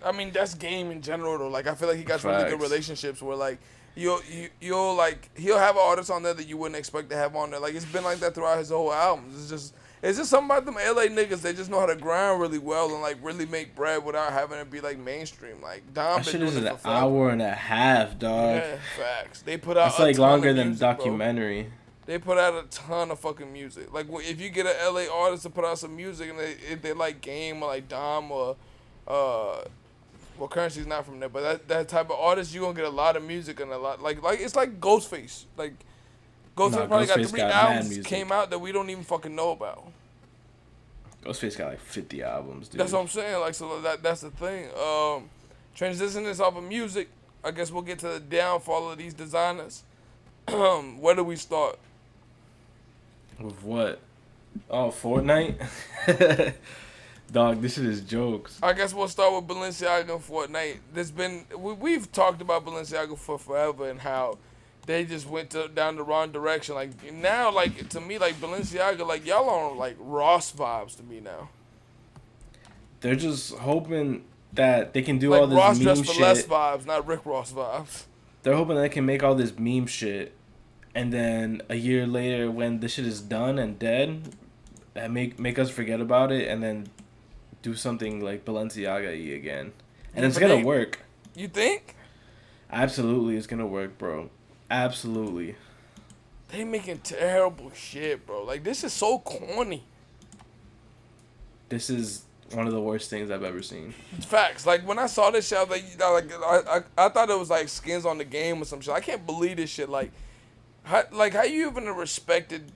I mean, that's Game in general though. Like I feel like he got really good relationships where like. You'll you, you'll like he'll have an artist on there that you wouldn't expect to have on there. Like it's been like that throughout his whole albums. It's just it's just something about them LA niggas. They just know how to grind really well and like really make bread without having to be like mainstream. Like Dom That been shit doing is an hour and a half, dog. Yeah, facts. They put out. It's like longer than music, bro. documentary. They put out a ton of fucking music. Like if you get an LA artist to put out some music and they if they like Game or like Dom or uh well Currency's not from there, but that that type of artist you gonna get a lot of music and a lot like like it's like Ghostface. Like Ghostface Nah, probably got three got albums came out that we don't even fucking know about. Ghostface got like 50 albums, dude. That's what I'm saying. Like so that that's the thing. Um transition this off of music. I guess we'll get to the downfall of these designers. Where do we start? With what? Oh, Fortnite? Dog, this shit is jokes. I guess we'll start with Balenciaga and Fortnite. There's been we, we've talked about Balenciaga for forever and how they just went to, down the wrong direction. Like now, like to me, like Balenciaga, like y'all on like Ross vibes to me now. They're just hoping that they can do Like all this Ross meme dressed for shit. less vibes, not Rick Ross vibes. They're hoping they can make all this meme shit, and then a year later, when the shit is done and dead, and make make us forget about it, and then do something like Balenciaga again, and Yeah, it's gonna they- work. You think Absolutely, it's gonna work, bro. Absolutely. they making terrible shit, bro? Like this is so corny. This is one of the worst things I've ever seen. Facts. Like when I saw this shit, I was like, like I, I, I thought it was like skins on the game or some shit. I can't believe this shit. Like, how, like how you even a respected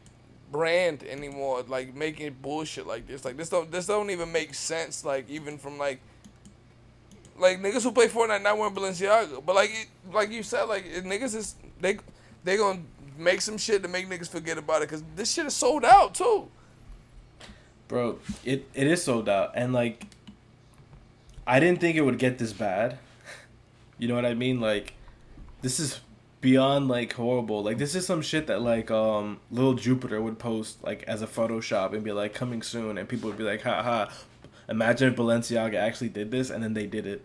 brand anymore? Like making bullshit like this. Like this don't this don't even make sense. Like even from like. Like niggas who play Fortnite not wearing Balenciaga, but like it, like you said, like it, niggas is they they gonna make some shit to make niggas forget about it because this shit is sold out too. Bro, it, it is sold out. And like I didn't think it would get this bad. You know what I mean? Like this is beyond like horrible. Like this is some shit that like um Lil Jupiter would post like as a Photoshop and be like coming soon and people would be like ha ha. Imagine if Balenciaga actually did this and then they did it.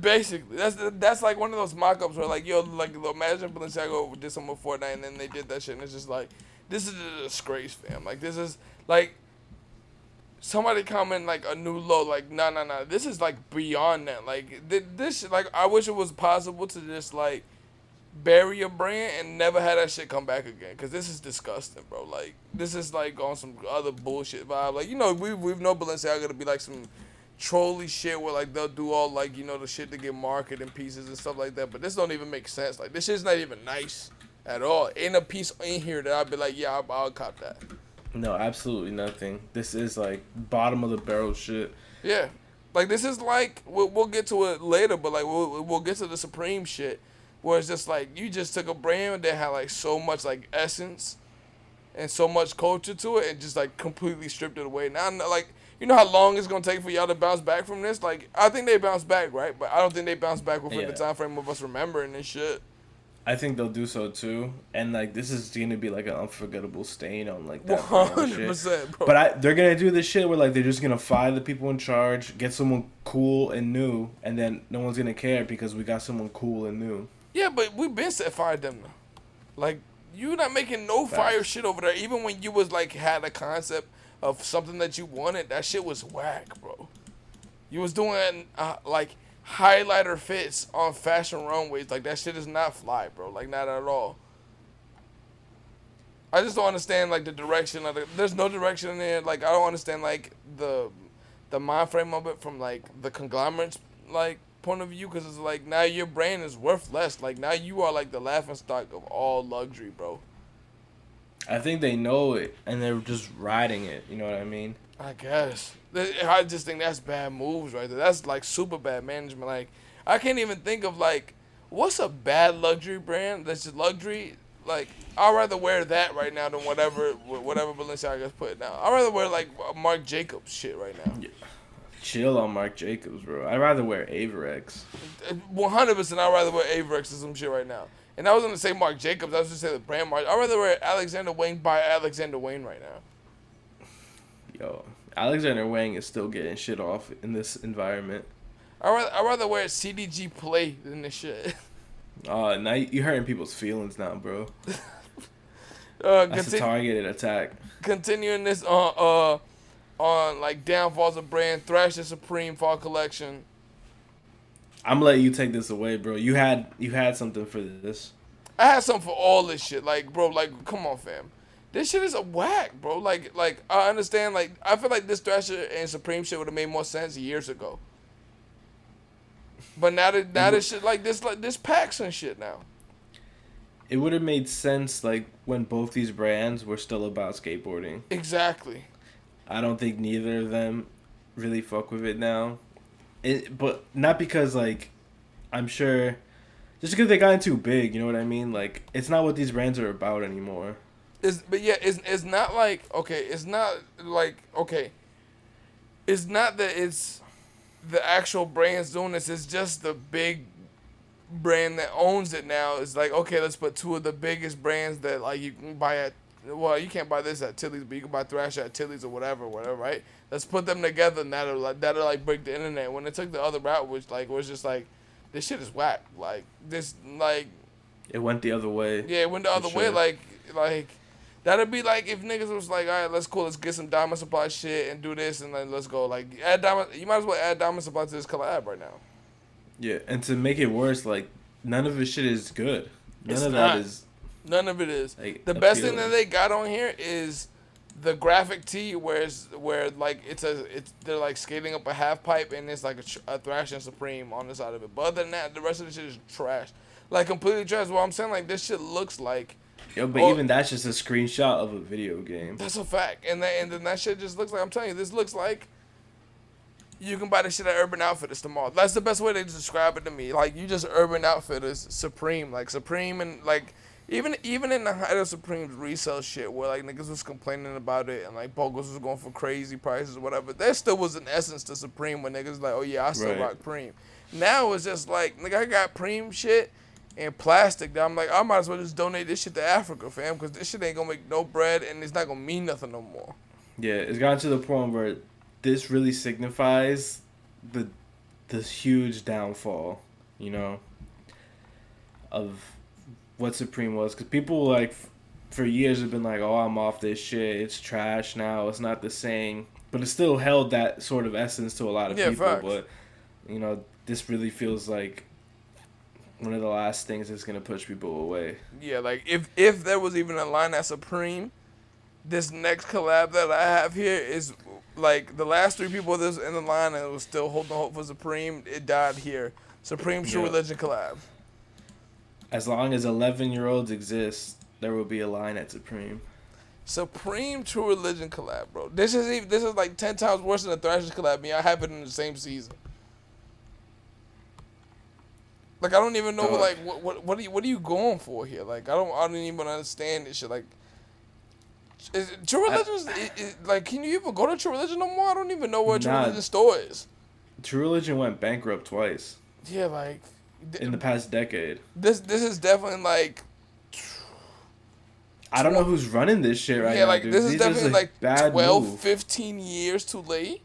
Basically, that's that's like one of those mock-ups where like yo, like imagine Balenciaga did something with Fortnite and then they did that shit and it's just like, this is a disgrace, fam. Like this is like somebody comment like a new low, like no no no This is like beyond that. Like th- this, like I wish it was possible to just like bury a brand and never have that shit come back again. Cause this is disgusting, bro. Like this is like on some other bullshit vibe. Like you know we we've known Balenciaga to be like some trolly shit where like they'll do all like you know the shit to get market in pieces and stuff like that. But this don't even make sense. Like this shit's not even nice at all. Ain't a piece in here that I'd be like, yeah, I'll, I'll cop that. No, absolutely nothing. This is like bottom of the barrel shit. Yeah, like this is like we'll, we'll get to it later, but like we'll we'll get to the Supreme shit where it's just like you just took a brand that had like so much like essence and so much culture to it and just like completely stripped it away. Now like you know how long it's gonna take for y'all to bounce back from this? Like I think they bounce back, right? But I don't think they bounce back within Yeah. the time frame of us remembering this shit. I think they'll do so too, and like this is gonna be like an unforgettable stain on like One that brand hundred shit. percent, bro. But I, they're gonna do this shit where like they're just gonna fire the people in charge, get someone cool and new, and then no one's gonna care because we got someone cool and new. Yeah, but we've been set fired them now. Like you're not making no Facts. fire shit over there. Even when you was like had a concept of something that you wanted, that shit was whack, bro. You was doing uh, like highlighter fits on fashion runways. Like that shit is not fly, bro. Like not at all. I just don't understand like the direction of the. There's no direction in there. Like I don't understand like the, the mind frame of it from like the conglomerate's like point of view because it's like now your brand is worth less. Like now you are like the laughing stock of all luxury, bro. I think they know it and they're just riding it. You know what I mean? I guess. I just think that's bad moves right there. That's like super bad management. Like I can't even think of like what's a bad luxury brand that's just luxury like I'd rather wear that right now than whatever whatever Balenciaga's putting out. I'd rather wear like Marc Jacobs shit right now. Chill on Marc Jacobs, bro. I'd rather wear Avirex. Uh, one hundred percent, I'd rather wear Avirex or some shit right now. And I was gonna say Mark Jacobs. I was gonna say the brand Mark. I'd rather wear Alexander Wang by Alexander Wang right now. Yo, Alexander Wang is still getting shit off in this environment. I'd rather, I'd rather wear CDG Play than this shit. Uh, now you hurting people's feelings now, bro. Uh, That's a targeted attack. continuing this on uh on like downfalls of brand Thrasher Supreme Fall Collection. I'm gonna let you take this away, bro. You had you had something for this. I had something for all this shit. Like, bro, like, come on, fam. This shit is a whack, bro. Like, like I understand. Like, I feel like this Thrasher and Supreme shit would have made more sense years ago. But now that now this shit like this like this packs and shit now. It would have made sense like when both these brands were still about skateboarding. Exactly. I don't think neither of them really fuck with it now. It, but not because like I'm sure just because they gotten too big, you know what I mean? Like it's not what these brands are about anymore. It's but yeah, it's it's not like okay, it's not like okay. It's not that it's the actual brands doing this. It's just the big brand that owns it now. It's like okay, let's put two of the biggest brands that like you can buy at. Well, you can't buy this at Tilly's, but you can buy Thrasher at Tilly's or whatever, whatever, right? Let's put them together, and that'll like that'll like break the internet. When it took the other route, which like was just like, this shit is whack. Like this, like It went the other way. yeah, it went the For other way. Like, like that'd be like if niggas was like, all right, let's cool, let's get some diamond supply shit and do this, and then let's go. Like, add diamond. You might as well add diamond supply to this collab right now. Yeah, and to make it worse, like none of this shit is good. None It's of not. that is None of it is. like The best thing that they got on here is the graphic tee, where it's, where like it's a it's they're like skating up a half pipe and it's like a, tr- a thrash and supreme on the side of it. But other than that, the rest of the shit is trash. Like completely trash. Well, I'm saying like this shit looks like Yo, but Oh. even that's just a screenshot of a video game. That's a fact, and that and then that shit just looks like I'm telling you, this looks like you can buy this shit at Urban Outfitters tomorrow. That's the best way to describe it to me. Like you just Urban Outfitters Supreme, like Supreme, and like even even in the height of Supreme's resale shit, where like niggas was complaining about it and like Bogos was going for crazy prices or whatever. There still was an essence to Supreme when niggas like, oh yeah, I still Right. rock Preem. Now it's just like nigga, I got Preem shit. And plastic, that I'm like, I might as well just donate this shit to Africa, fam, because this shit ain't gonna make no bread and it's not gonna mean nothing no more. Yeah, it's gotten to the point where this really signifies the the huge downfall, you know, of what Supreme was. Because people like f- for years have been like, "Oh, I'm off this shit. It's trash now. It's not the same." But it still held that sort of essence to a lot of Yeah, people. facts. But you know, this really feels like one of the last things that's gonna push people away. Yeah, like if if there was even a line at Supreme, this next collab that I have here is like the last three people that's in the line and was still holding hope for Supreme. It died here. Supreme True Yeah. Religion collab. As long as 11 year olds exist, there will be a line at Supreme. Supreme True Religion collab, bro. This is even, this is like ten times worse than the Thrashers collab. Me, I happened in the same season. Like I don't even know Dog. like what what what are you what are you going for here? Like I don't I don't even understand this shit. Like is True Religion is, i- i- like can you even go to True Religion no more? I don't even know where True Nah. Religion store is. True Religion went bankrupt twice Yeah, like in the past decade. this this is definitely like I don't know who's running this shit right yeah, now, like dude. this is These definitely like bad 12, move. 15 years too late.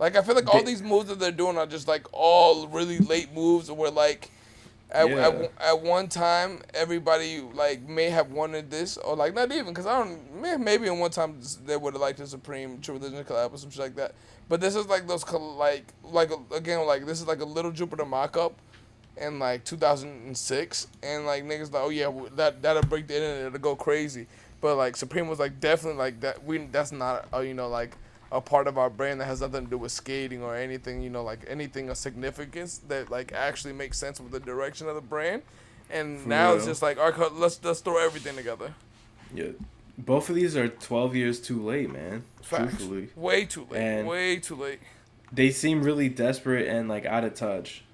Like I feel like all They- these moves that they're doing are just like all really late moves where like at, Yeah. at, at one time everybody like may have wanted this or like not even because I don't may- maybe in one time they would have liked the Supreme True Religion collab or some shit like that. But this is like those like like again like this is like a little Jupiter mock up in like 2006 and like niggas like oh yeah that that'll break the internet it'll go crazy but like supreme was like definitely like that we that's not uh, you know like a part of our brand that has nothing to do with skating or anything you know like anything of significance that like actually makes sense with the direction of the brand and For now it's just like all right let's let's throw everything together Yeah. Both of these are 12 years too late, man. Facts. Truthfully. way too late And- way too late They seem really desperate and like out of touch.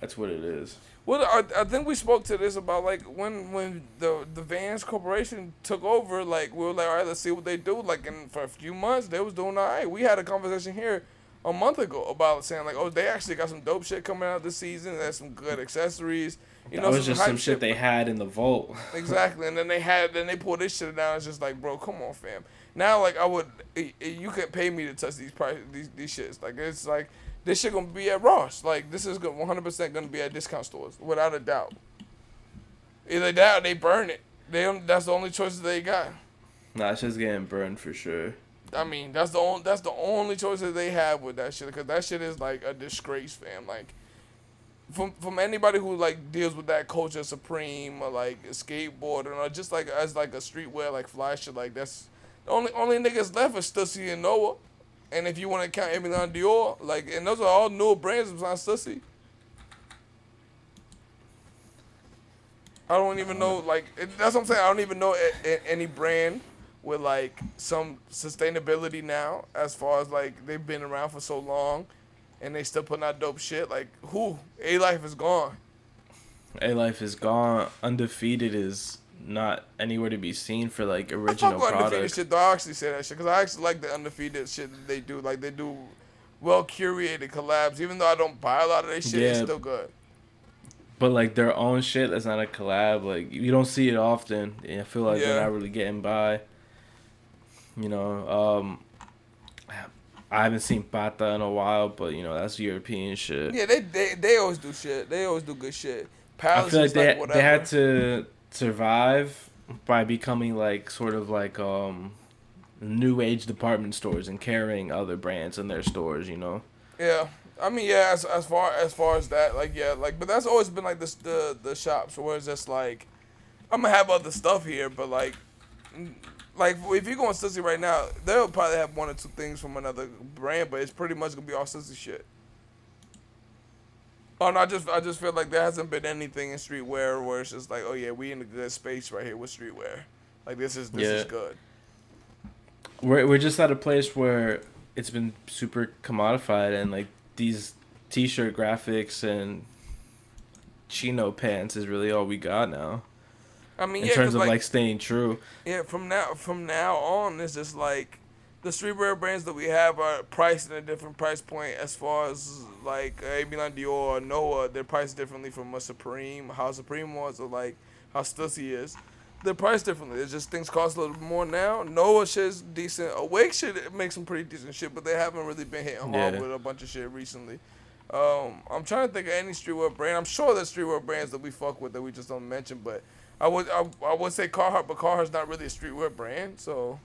That's what it is. Well, I, I think we spoke to this about like when when the the Vans Corporation took over. Like we were like, all right, let's see what they do. Like, and for a few months, they was doing all right. We had a conversation here a month ago about saying like, oh, they actually got some dope shit coming out this season. There's some good accessories. You that know, was just some shit they had in the vault. Exactly, and then they had, then they pulled this shit down. It's just like, bro, come on, fam. Now, like, I would, you could pay me to touch these price, these these shits. Like, it's like this shit gonna be at Ross. Like, this is one hundred percent gonna be at discount stores, without a doubt. Either that or they burn it. They don't, that's the only choices they got. Nah, it's just getting burned for sure. I mean, that's the only that's the only choice that they have with that shit. Cause that shit is like a disgrace, fam. Like, from from anybody who like deals with that culture, supreme or like skateboarding or just like as like a streetwear like fly shit, like that's the only only niggas left is Stussy and Noah. And if you want to count Aimé Leon Dore, like, and those are all new brands besides Stussy. I don't even know, like, it, that's what I'm saying. I don't even know a, a, any brand with like some sustainability now, as far as like they've been around for so long, and they still putting out dope shit. Like, who? Alife is gone. Alife is gone. Undefeated is not anywhere to be seen for like original I fuck with undefeated shit. Though I actually say that shit because I actually like the undefeated shit that they do. Like they do well curated collabs. Even though I don't buy a lot of their shit, it's still good. But like their own shit that's not a collab, like you don't see it often. And I feel like Yeah. they're not really getting by. You know, um I haven't seen Patta in a while, but you know, that's European shit. Yeah, they they, they always do shit. They always do good shit. I Palace feel like is they like whatever. they had to survive by becoming like sort of like um new age department stores and carrying other brands in their stores, you know. Yeah, I mean, yeah. As, as far as far as that, like, yeah, like, but that's always been like this the the shops where it's just like, I'm gonna have other stuff here, but like, mm, like if you go on Stussy right now, they'll probably have one or two things from another brand, but it's pretty much gonna be all Stussy shit. Oh no, I just I just feel like there hasn't been anything in streetwear where it's just like, oh yeah, we in a good space right here with streetwear. Like this is this is good. We're we're just at a place where it's been super commodified and like these t-shirt graphics and chino pants is really all we got now I mean, in yeah, terms 'cause, of like, like staying true. Yeah, from now from now on, it's just like the streetwear brands that we have are priced at a different price point as far as like uh, Milan Dior or Noah. They're priced differently from a Supreme, how Supreme was, or like how Stussy is. They're priced differently. It's just things cost a little more now. Noah shit's decent. Awake shit makes some pretty decent shit, but they haven't really been hitting hard Yeah. with a bunch of shit recently. Um, I'm trying to think of any streetwear brand. I'm sure there's streetwear brands that we fuck with that we just don't mention, but I would I, I would say Carhartt, but Carhartt's not really a streetwear brand, so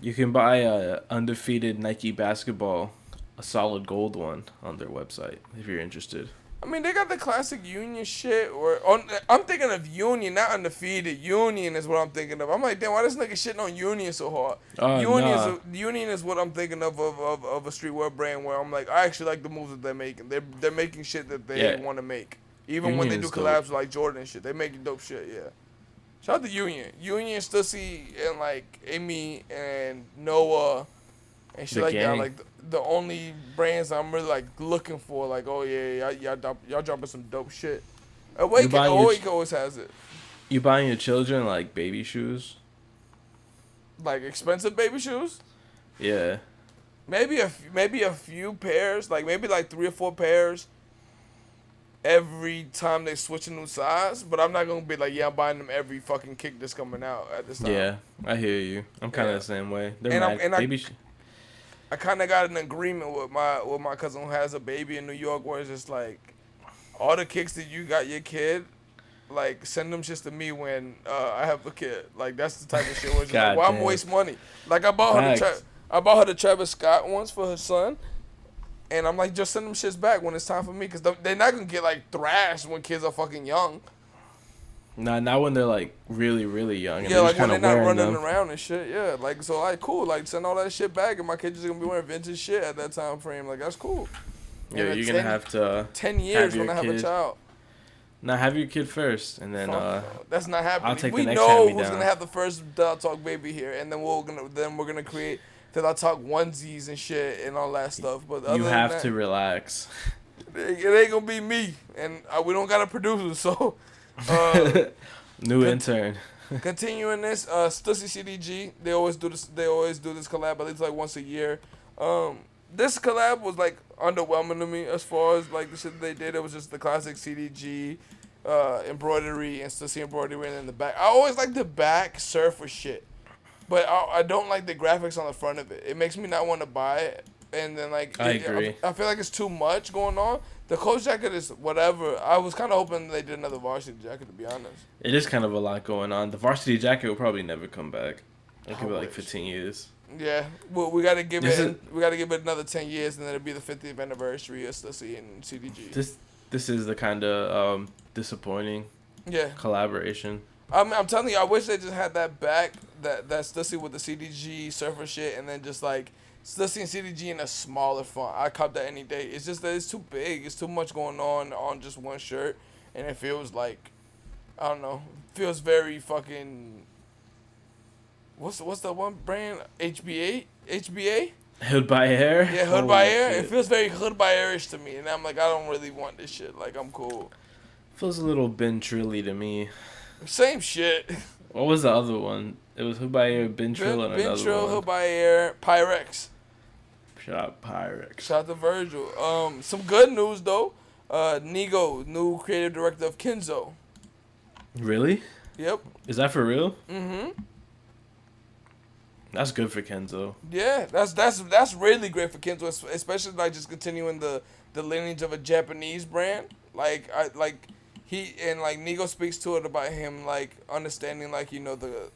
You can buy a undefeated Nike basketball, a solid gold one on their website if you're interested. I mean they got the classic Union shit. Or on, I'm thinking of Union, not undefeated. Union is what I'm thinking of. I'm like, damn, why this nigga shitting on Union so hard? Uh, Union nah. is Union is what I'm thinking of of, of of a streetwear brand where I'm like, I actually like the moves that they're making. They're they're making shit that they Yeah. want to make. Even when they do dope. collabs with like Jordan and shit, they making dope shit. Yeah. Shout out to Union, Union, Stussy, and like Amy and Noah, and shit The like that. Like the, the only brands I'm really like looking for. Like, oh yeah, y'all y'all, y'all dropping some dope shit. Uh, Awake, buying oh, your Awake ch- always has it. You buying your children like baby shoes? Like expensive baby shoes. Yeah. Maybe a maybe a few pairs, like maybe like three or four pairs. Every time they switch a new size, but I'm not gonna be like, yeah, I'm buying them every fucking kick that's coming out at this time. Yeah, I hear you. I'm kind of Yeah. the same way. They're And mad. and I- sh- I kind of got an agreement with my with my cousin who has a baby in New York, where it's just like, all the kicks that you got your kid, like send them just to me when uh, I have a kid. Like that's the type of shit where it's like, why I'm waste money. Like I bought her the. Tra- I bought her the Travis Scott ones for her son. And I'm like, just send them shits back when it's time for me, because they're not gonna get like thrashed when kids are fucking young. Nah, not when they're like really, really young. And yeah, they're like when they're not running them. around and shit. Yeah, like so, like cool. Like send all that shit back, and my kids are gonna be wearing vintage shit at that time frame. Like that's cool. Yeah, And you're gonna 10 have to Ten years when I have a child. now have your kid first, and then Fuck uh, no. that's not happening. take we the next know who's down. gonna have the first Dot Talk baby here, and then we're gonna then we're gonna create Dot Talk onesies and shit and all that stuff. But other you have that, to relax. it ain't gonna be me, and uh, we don't got a producer, so. Uh, New intern. continuing this, uh, Stussy CDG. They always do this. They always do this collab at least like once a year. Um, this collab was like underwhelming to me as far as like the shit they did. It was just the classic CDG uh, embroidery and Stussy embroidery and in the back. I always like the back surfer shit, but I, I don't like the graphics on the front of it. It makes me not want to buy it. And then like I it- agree. I, feel like it's too much going on. The coach jacket is whatever. I was kind of hoping they did another varsity jacket to be honest. It is kind of a lot going on. The varsity jacket will probably never come back. It'll I give it like 15 years. Yeah, well, we got to give This it. is- we got to give it another ten years, and then it'll be the 50th anniversary of Stussy and CDG. This this is the kind of um, disappointing yeah, collaboration. I mean, I'm telling you, I wish they just had that back, that that Stussy with the CDG surfer shit, and then just like Stussy and CDG in a smaller font. I cop that any day. It's just that it's too big. It's too much going on on just one shirt, and it feels like, I don't know, feels very fucking. What's what's the one brand? HBA, HBA. Hood by Air. Yeah, Hood Holy by oh, Air. shit. It feels very Hood by Airish to me, and I'm like, I don't really want this shit. Like, I'm cool. feels a little Been Trilly to me. Same shit. What was the other one? It was Hood by Air, Been Trill, and Ben another one. Air, Pyrex. Shout out Pyrex. Shout out to Virgil. Um, some good news though. Uh, Nigo, new creative director of Kenzo. Really? Yep. Is that for real? Mm-hmm. That's good for Kenzo. Yeah, that's that's that's really great for Kenzo, especially like just continuing the the lineage of a Japanese brand. Like I like he and like Nigo speaks to it about him like understanding like you know the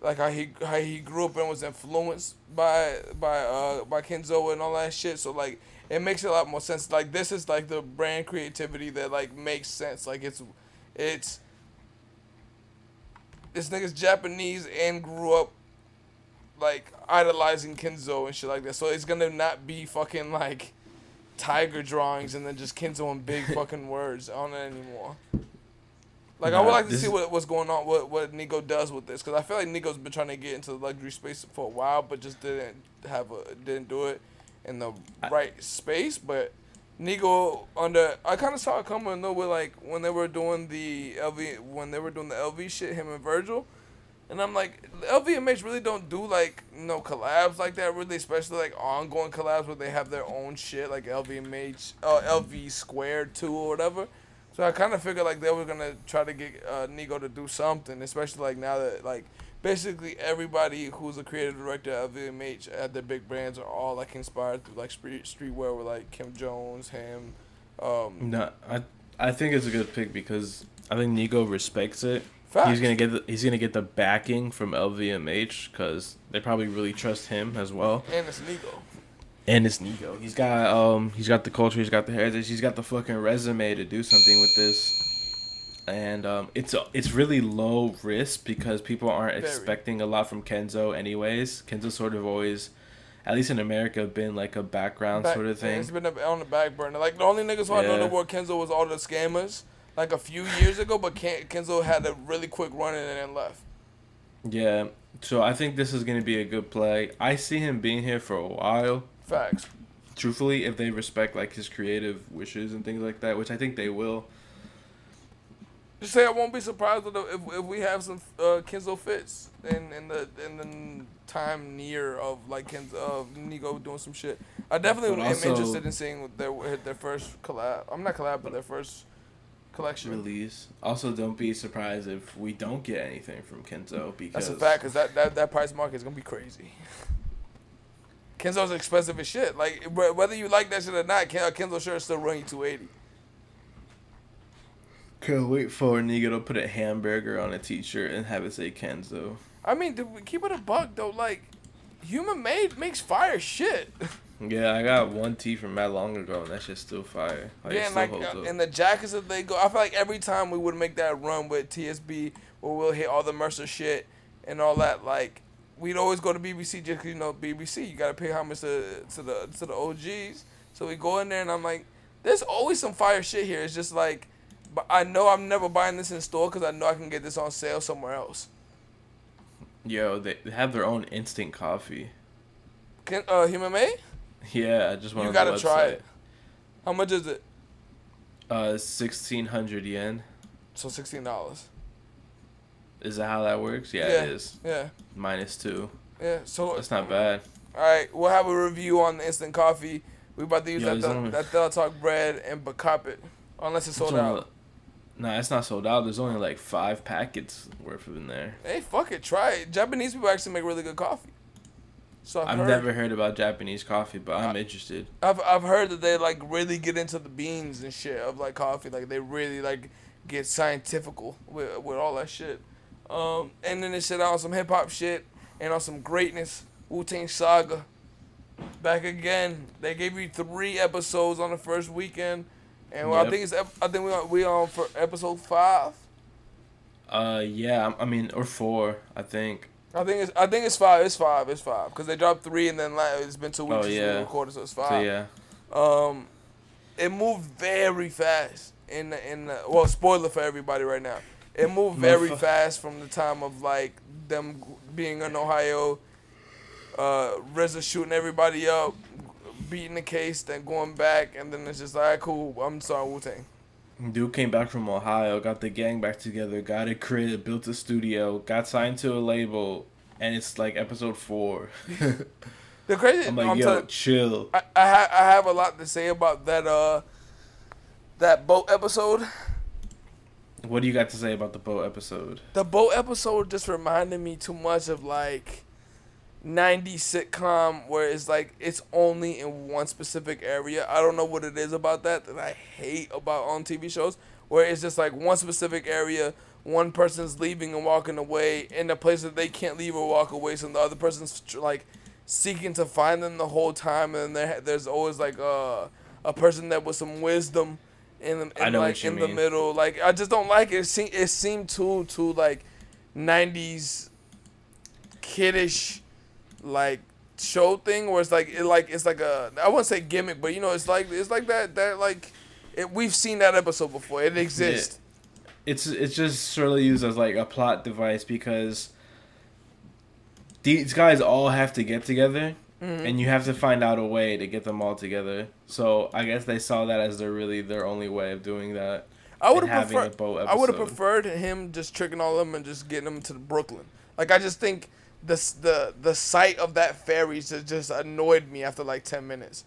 like how he how he grew up and was influenced by by uh by Kenzo and all that shit. So like it makes a lot more sense. Like this is like the brand creativity that like makes sense. Like it's it's this nigga's Japanese and grew up like idolizing Kenzo and shit like that. So it's gonna not be fucking like tiger drawings and then just Kenzo in big fucking words on it anymore. Like I would like to see what what's going on, what what Nigo does with this, because I feel like Nigo's been trying to get into the luxury space for a while, but just didn't have a didn't do it in the I- right space. But Nigo under I kind of saw it coming though with like when they were doing the LV when they were doing the LV shit, him and Virgil. And I'm like, LVMH really don't do like know collabs like that really, especially like ongoing collabs where they have their own shit like LVMH, uh, LV Squared two or whatever. So I kind of figured like they were gonna try to get uh, Nigo to do something, especially like now that like basically everybody who's a creative director at LVMH at their big brands are all like inspired through like street streetwear with like Kim Jones, him. Um, No, I I think it's a good pick because I think Nigo respects it. Facts. He's gonna get the, he's gonna get the backing from LVMH because they probably really trust him as well. and it's Nigo. And it's Nigo. He's got um he's got the culture, he's got the heritage, he's got the fucking resume to do something with this. And um it's it's really low risk because people aren't Very. expecting a lot from Kenzo anyways. Kenzo sort of always at least in America been like a background Back- sort of thing. It's been on the back burner. Like the only niggas who I know Yeah. that were Kenzo was all the scammers. Like a few years ago, but Ken- Kenzo had a really quick run and then left. Yeah. So I think this is gonna be a good play. I see him being here for a while. Facts. Truthfully, if they respect like his creative wishes and things like that, which I think they will. Just say I won't be surprised if, if, if we have some uh, Kenzo fits in in the in the time near of like Kenzo of Nigo doing some shit. I definitely But am also- interested in seeing their their first collab. I'm not collab, but their first collection. release. Also, don't be surprised if we don't get anything from Kenzo because That's a fact, cause that, that that price market is gonna be crazy. Kenzo's expensive as shit. Like whether you like that shit or not, Kenzo shirt still run you two eighty. Can't wait for Nigo to put a hamburger on a T-shirt and have it say Kenzo. I mean, dude, keep it a buck though. Like, Human Made makes fire shit. Yeah, I got one tee from that long ago, and that shit's still fire. Like, yeah, and like, uh, and the jackets that they go. I feel like every time we would make that run with TSB, where we'll hit all the Mercer shit and all that, like. We'd always go to BBC just cause, you know BBC. You gotta pay homage to to the to the OGs. So we go in there and I'm like, there's always some fire shit here. It's just like, but I know I'm never buying this in store because I know I can get this on sale somewhere else. Yo, they they have their own instant coffee. Can uh Human Made? Yeah, I just want to. You gotta try it. How much is it? Uh, sixteen hundred yen. So sixteen dollars. Is that how that works? Yeah, Yeah. it is. Yeah. Minus two. Yeah. So That's not bad. all right, we'll have a review on the instant coffee. We about to use Yo, that only- that Talk bread and backup it, unless it's sold It's out. Nah, it's not sold out. There's only like five packets worth of in there. Hey, fuck it, try it. Japanese people actually make really good coffee. So I've, I've heard, never heard about Japanese coffee, but I'm I- interested. I've I've heard that they like really get into the beans and shit of like coffee. Like they really like get scientifical with with all that shit. Um, and then they shit on some hip hop shit and on some greatness. Wu Tang Saga. Back again. They gave you three episodes on the first weekend, and well, I think it's I think we on, we on for episode five. Uh, yeah. I mean, or four, I think. I think it's I think it's five. It's five. It's five because they dropped three and then like, it's been two weeks Oh, since we yeah. recorded, so it's five. So yeah. Um, it moved very fast in the, in the, well, spoiler for everybody right now. It moved very fast from the time of like them being in Ohio, uh, RZA shooting everybody up, beating the case, then going back, and then it's just like, "Alright, cool, I'm sorry, Wu Tang. Dude came back from Ohio, got the gang back together, got a crib, built a studio, got signed to a label, and it's like episode four. The crazy, I'm I'm, yo, chill. I, I, ha- I have a lot to say about that uh that boat episode. What do you got to say about the boat episode? The boat episode just reminded me too much of like 90s sitcom where it's like it's only in one specific area. I don't know what it is about that that I hate about on TV shows where it's just like one specific area, one person's leaving and walking away in a place that they can't leave or walk away, so the other person's like seeking to find them the whole time, and there, there's always like uh, a person that with some wisdom in, the- I in know like in the middle. Like I just don't like it. It seemed it seemed too too like '90s kiddish like show thing where it's like it like it's like a I wouldn't say gimmick, but you know it's like it's like that that like it, we've seen that episode before. It exists. It's it's just sort of used as like a plot device because these guys all have to get together, Mm-hmm. and you have to find out a way to get them all together. So I guess they saw that as their really their only way of doing that. I would have preferred. I would have preferred him just tricking all of them and just getting them to Brooklyn. Like I just think the the the sight of that ferry just just annoyed me after like ten minutes.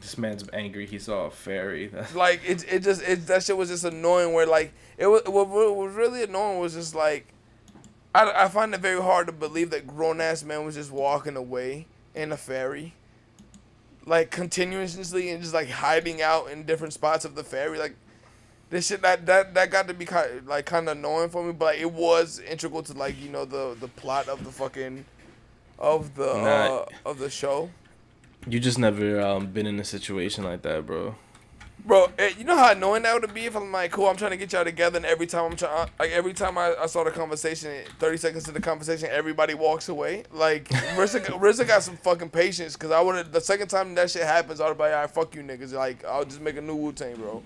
This man's angry. He saw a ferry. Like it it just it that shit was just annoying. Where like it was what, what was really annoying was just like I I find it very hard to believe that grown ass man was just walking away in a ferry. Like continuously and just like hiding out in different spots of the ferry, like this shit that that that got to be kind like kind of annoying for me, but it was integral to like you know the the plot of the fucking of the uh, of the show. you just never um, been in a situation like that, bro. Bro, eh, you know how annoying that would be if I'm like, cool, I'm trying to get y'all together, and every time I'm trying, like every time I, I start a conversation, 30 seconds into the conversation, everybody walks away. Like, RZA, got- got some fucking patience, because I would the second time that shit happens, I would be like, all right, fuck you niggas. Like, I'll just make a new Wu Tang, bro.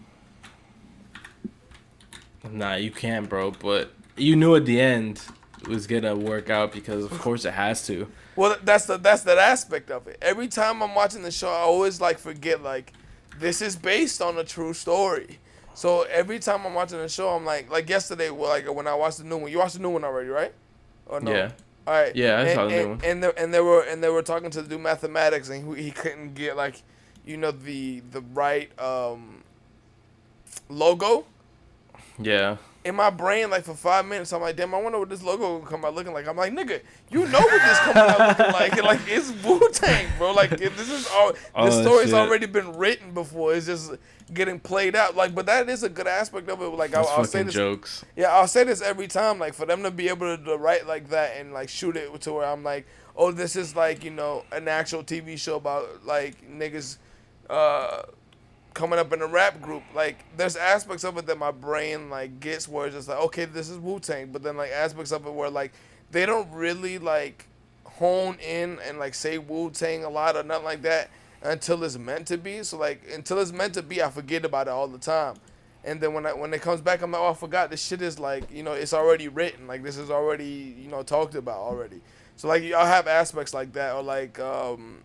Nah, you can't, bro. But you knew at the end it was gonna work out because of course it has to. Well, that's the that's that aspect of it. Every time I'm watching the show, I always like forget like this is based on a true story. So every time I'm watching the show, I'm like like yesterday, well, like when I watched the new one. You watched the new one already, right? Or no? Yeah. All right. Yeah, I and, saw the new one. And they, and they were and they were talking to do mathematics, and he, he couldn't get like, you know, the the right um logo Yeah. in my brain like for five minutes. I'm like, damn, I wonder what this logo will come out looking like. I'm like, nigga, you know what this coming out looking like? And, like it's Wu Tang, bro. Like this is all. Oh, this story's shit. already been written before. It's just getting played out. Like, but that is a good aspect of it. Like I'll, I'll say this. jokes. Yeah, I'll say this every time. Like for them to be able to, to write like that and like shoot it to where I'm like, oh, this is like you know an actual TV show about like niggas. Uh, coming up in a rap group, like there's aspects of it that my brain like gets where it's just like, okay, this is Wu Tang, but then like aspects of it where like they don't really like hone in and like say Wu Tang a lot or nothing like that until it's meant to be. So like until it's meant to be, I forget about it all the time. And then when I, when it comes back, I'm like, oh, I forgot. This shit is like, you know, it's already written. Like this is already, you know, talked about already. So like, I'll have aspects like that, or like, um,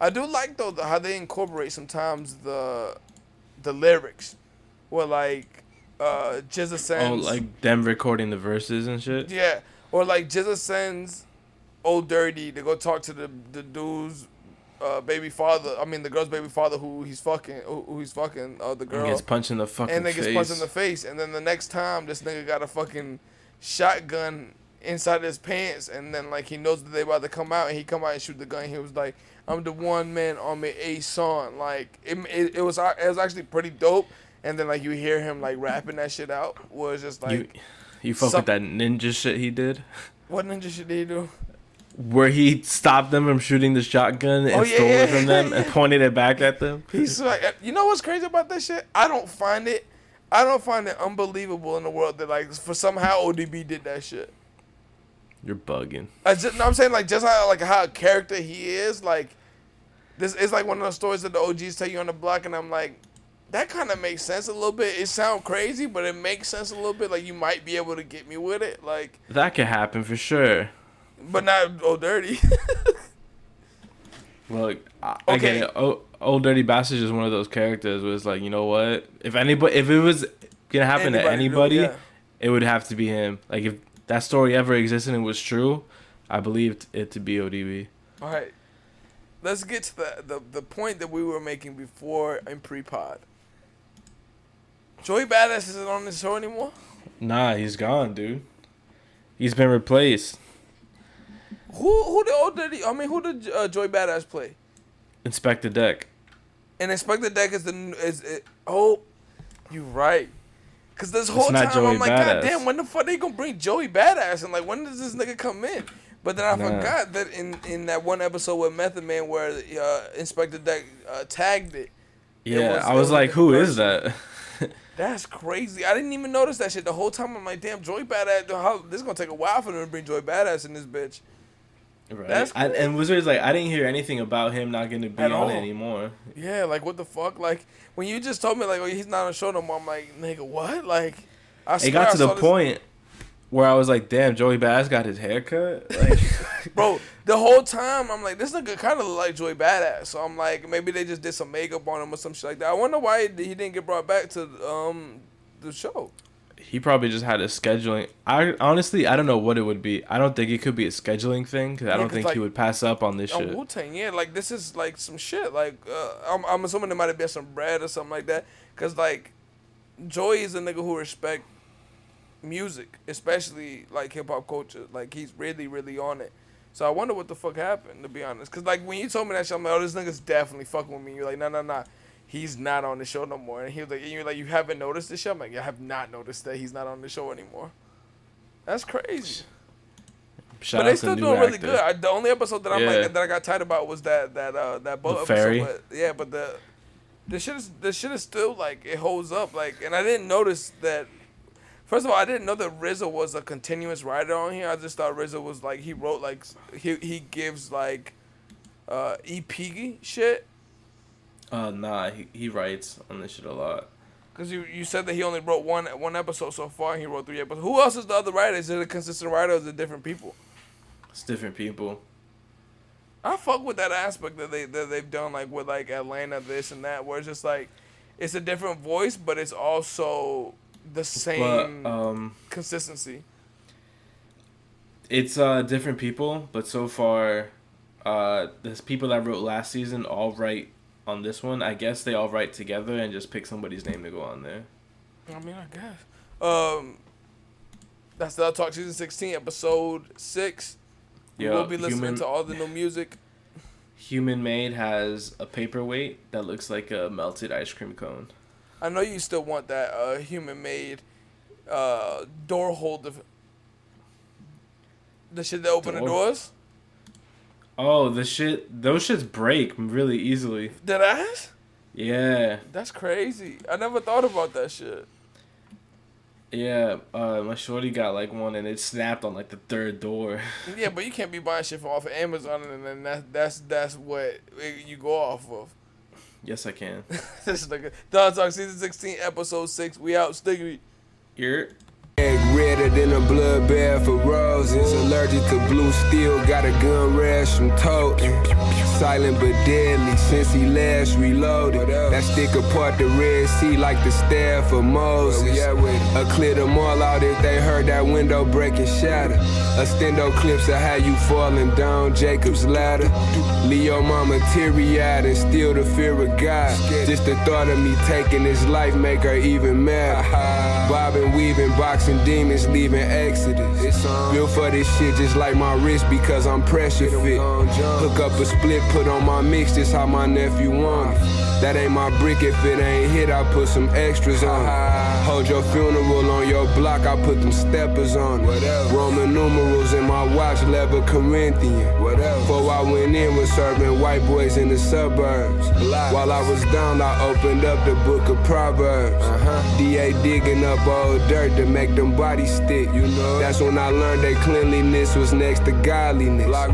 I do like though the, how they incorporate sometimes the the lyrics, where like uh GZA Oh, like them recording the verses and shit. yeah, or like GZA sends Ol' Dirty to go talk to the the dude's uh, baby father. I mean the girl's baby father who he's fucking who, who he's fucking uh, the And girl gets punched in the fucking and then face. gets punched in the face. And then the next time, this nigga got a fucking shotgun inside his pants. And then like he knows that they about to come out, and he come out and shoot the gun. He was like, "I'm the one man on me a song." Like it, it, it was it was actually pretty dope. And then like you hear him like rapping that shit out. Was just like, you, you fuck some- with that ninja shit he did, what ninja shit did he do? where he stopped them from shooting the shotgun and Oh, yeah, stole yeah, it from them yeah, and pointed it back at them. He's like, uh, you know what's crazy about that shit? I don't find it. I don't find it unbelievable in the world that like for somehow ODB did that shit. You're bugging. I just, no, I'm saying like just how like how a character he is like this is like one of those stories that the OGs tell you on the block, and I'm like, that kind of makes sense a little bit. It sounds crazy, but it makes sense a little bit. Like you might be able to get me with it, like, That could happen for sure. but not oh dirty. Look, I, I get Okay. it. O- Ol' Dirty Bastard is one of those characters where it's like, you know what? If anybody, if it was gonna happen to Anybody it, anybody, yeah. it would have to be him. Like if that story ever existed and was true, I believed it to be ODB. All right, let's get to the the, the point that we were making before in pre-pod. Joey Badass isn't on this show anymore. Nah, he's gone, dude. He's been replaced. Who who did Ol' Dirty? I mean, who did uh, Joey Badass play? Inspectah Deck. And Inspectah Deck is the is it, oh, you right. Cause this whole time Joey I'm like, God damn, when the fuck they gonna bring Joey Badass? And like, when does this nigga come in? But then I Nah. forgot that in in that one episode with Method Man where uh, Inspectah Deck uh, tagged it. Yeah, was- I was like, who is person. that? That's crazy. I didn't even notice that shit the whole time. I'm like, damn, Joey Badass. How, this is gonna take a while for them to bring Joey Badass in this bitch. Right. That's I, and Wizard's like, I didn't hear anything about him not going to be At on all. it anymore. Yeah, like what the fuck? Like when you just told me like, oh, he's not on the show no more. I'm like, nigga, what? Like, I It swear got I to the saw this- point where I was like, damn, Joey Badass got his hair cut. Like, Bro, the whole time I'm like, this nigga kind of look like Joey Badass. So I'm like, maybe they just did some makeup on him or some shit like that. I wonder why he he didn't get brought back to um the show. He probably just had a scheduling. I honestly, I don't know what it would be. I don't think it could be a scheduling thing because I Yeah, don't 'cause, think like, he would pass up on this On shit. Wu Tang, yeah, like this is like some shit. Like uh, I'm I'm assuming there might have been some bread or something like that. Cause like Joey is a nigga who respect music, especially like hip hop culture. Like he's really really on it. So I wonder what the fuck happened to be honest. Cause like when you told me that shit, I'm like, oh, this nigga's definitely fucking with me. You're like, no, no, no. He's not on the show no more. And he was like, and you're like, you haven't noticed the show? I'm like, I have not noticed that he's not on the show anymore. That's crazy. Shout but they still doing really good. I, the only episode that I'm Yeah. like that I got tight about was that that uh that boat The episode. But, yeah, but the the shit is the shit is still like it holds up. Like, and I didn't notice that. First of all, I didn't know that RZA was a continuous writer on here. I just thought RZA was like he wrote like he he gives like uh EP shit. Uh, nah, he, he writes on this shit a lot. Cause you, you said that he only wrote one one episode so far, and he wrote three episodes. Who else is the other writer? Is it a consistent writer, or is it different people? It's different people. I fuck with that aspect that they that they've done like with like Atlanta this and that where it's just like it's a different voice but it's also the But same um, consistency. it's uh different people, but so far, uh, the people that wrote last season all write on this one. I guess they all write together and just pick somebody's name to go on there. I mean, I guess. Um, that's the Talk season sixteen, episode six. we'll be listening human- to all the new music. Human Made has a paperweight that looks like a melted ice cream cone. I know you still want that uh, human made uh, door holder. The shit that open the Door- doors. Oh, the shit! Those shits break really easily. That ass? Yeah, That's crazy. I never thought about that shit. yeah. Uh, my shorty got like one, and it snapped on like the third door. Yeah, but you can't be buying shit from off of Amazon and then that, that's that's what you go off of. yes, I can. this is nigga. Dog Talk season 16, episode 6. We out. Sticky. You're redder than a bloodbath for roses. Allergic to blue steel, got a gun rash from toting. silent but deadly since he last reloaded. That stick apart the Red Sea like the staff of Moses. I clear them all out if they heard that window break and shatter. A stendo clips of how you falling down Jacob's ladder. Leo mama teary eyed and still the fear of God. Just the thought of me taking his life make her even mad. Bobbing, weaving, boxing demons, leaving Exodus. Built for this shit just like my wrist because I'm pressure fit. Hook up a split, put on my mix, just how my nephew want it. That ain't my brick, if it ain't hit, I put some extras on it. Hold your funeral on your block, I put them steppers on it. Roman numerals in my watch, leather Corinthian. Before I went in, was serving white boys in the suburbs. While I was down, I opened up the book of Proverbs. Uh-huh. DA digging up old dirt to make them bodies stick. You know, that's when I learned that cleanliness was next to godliness. Long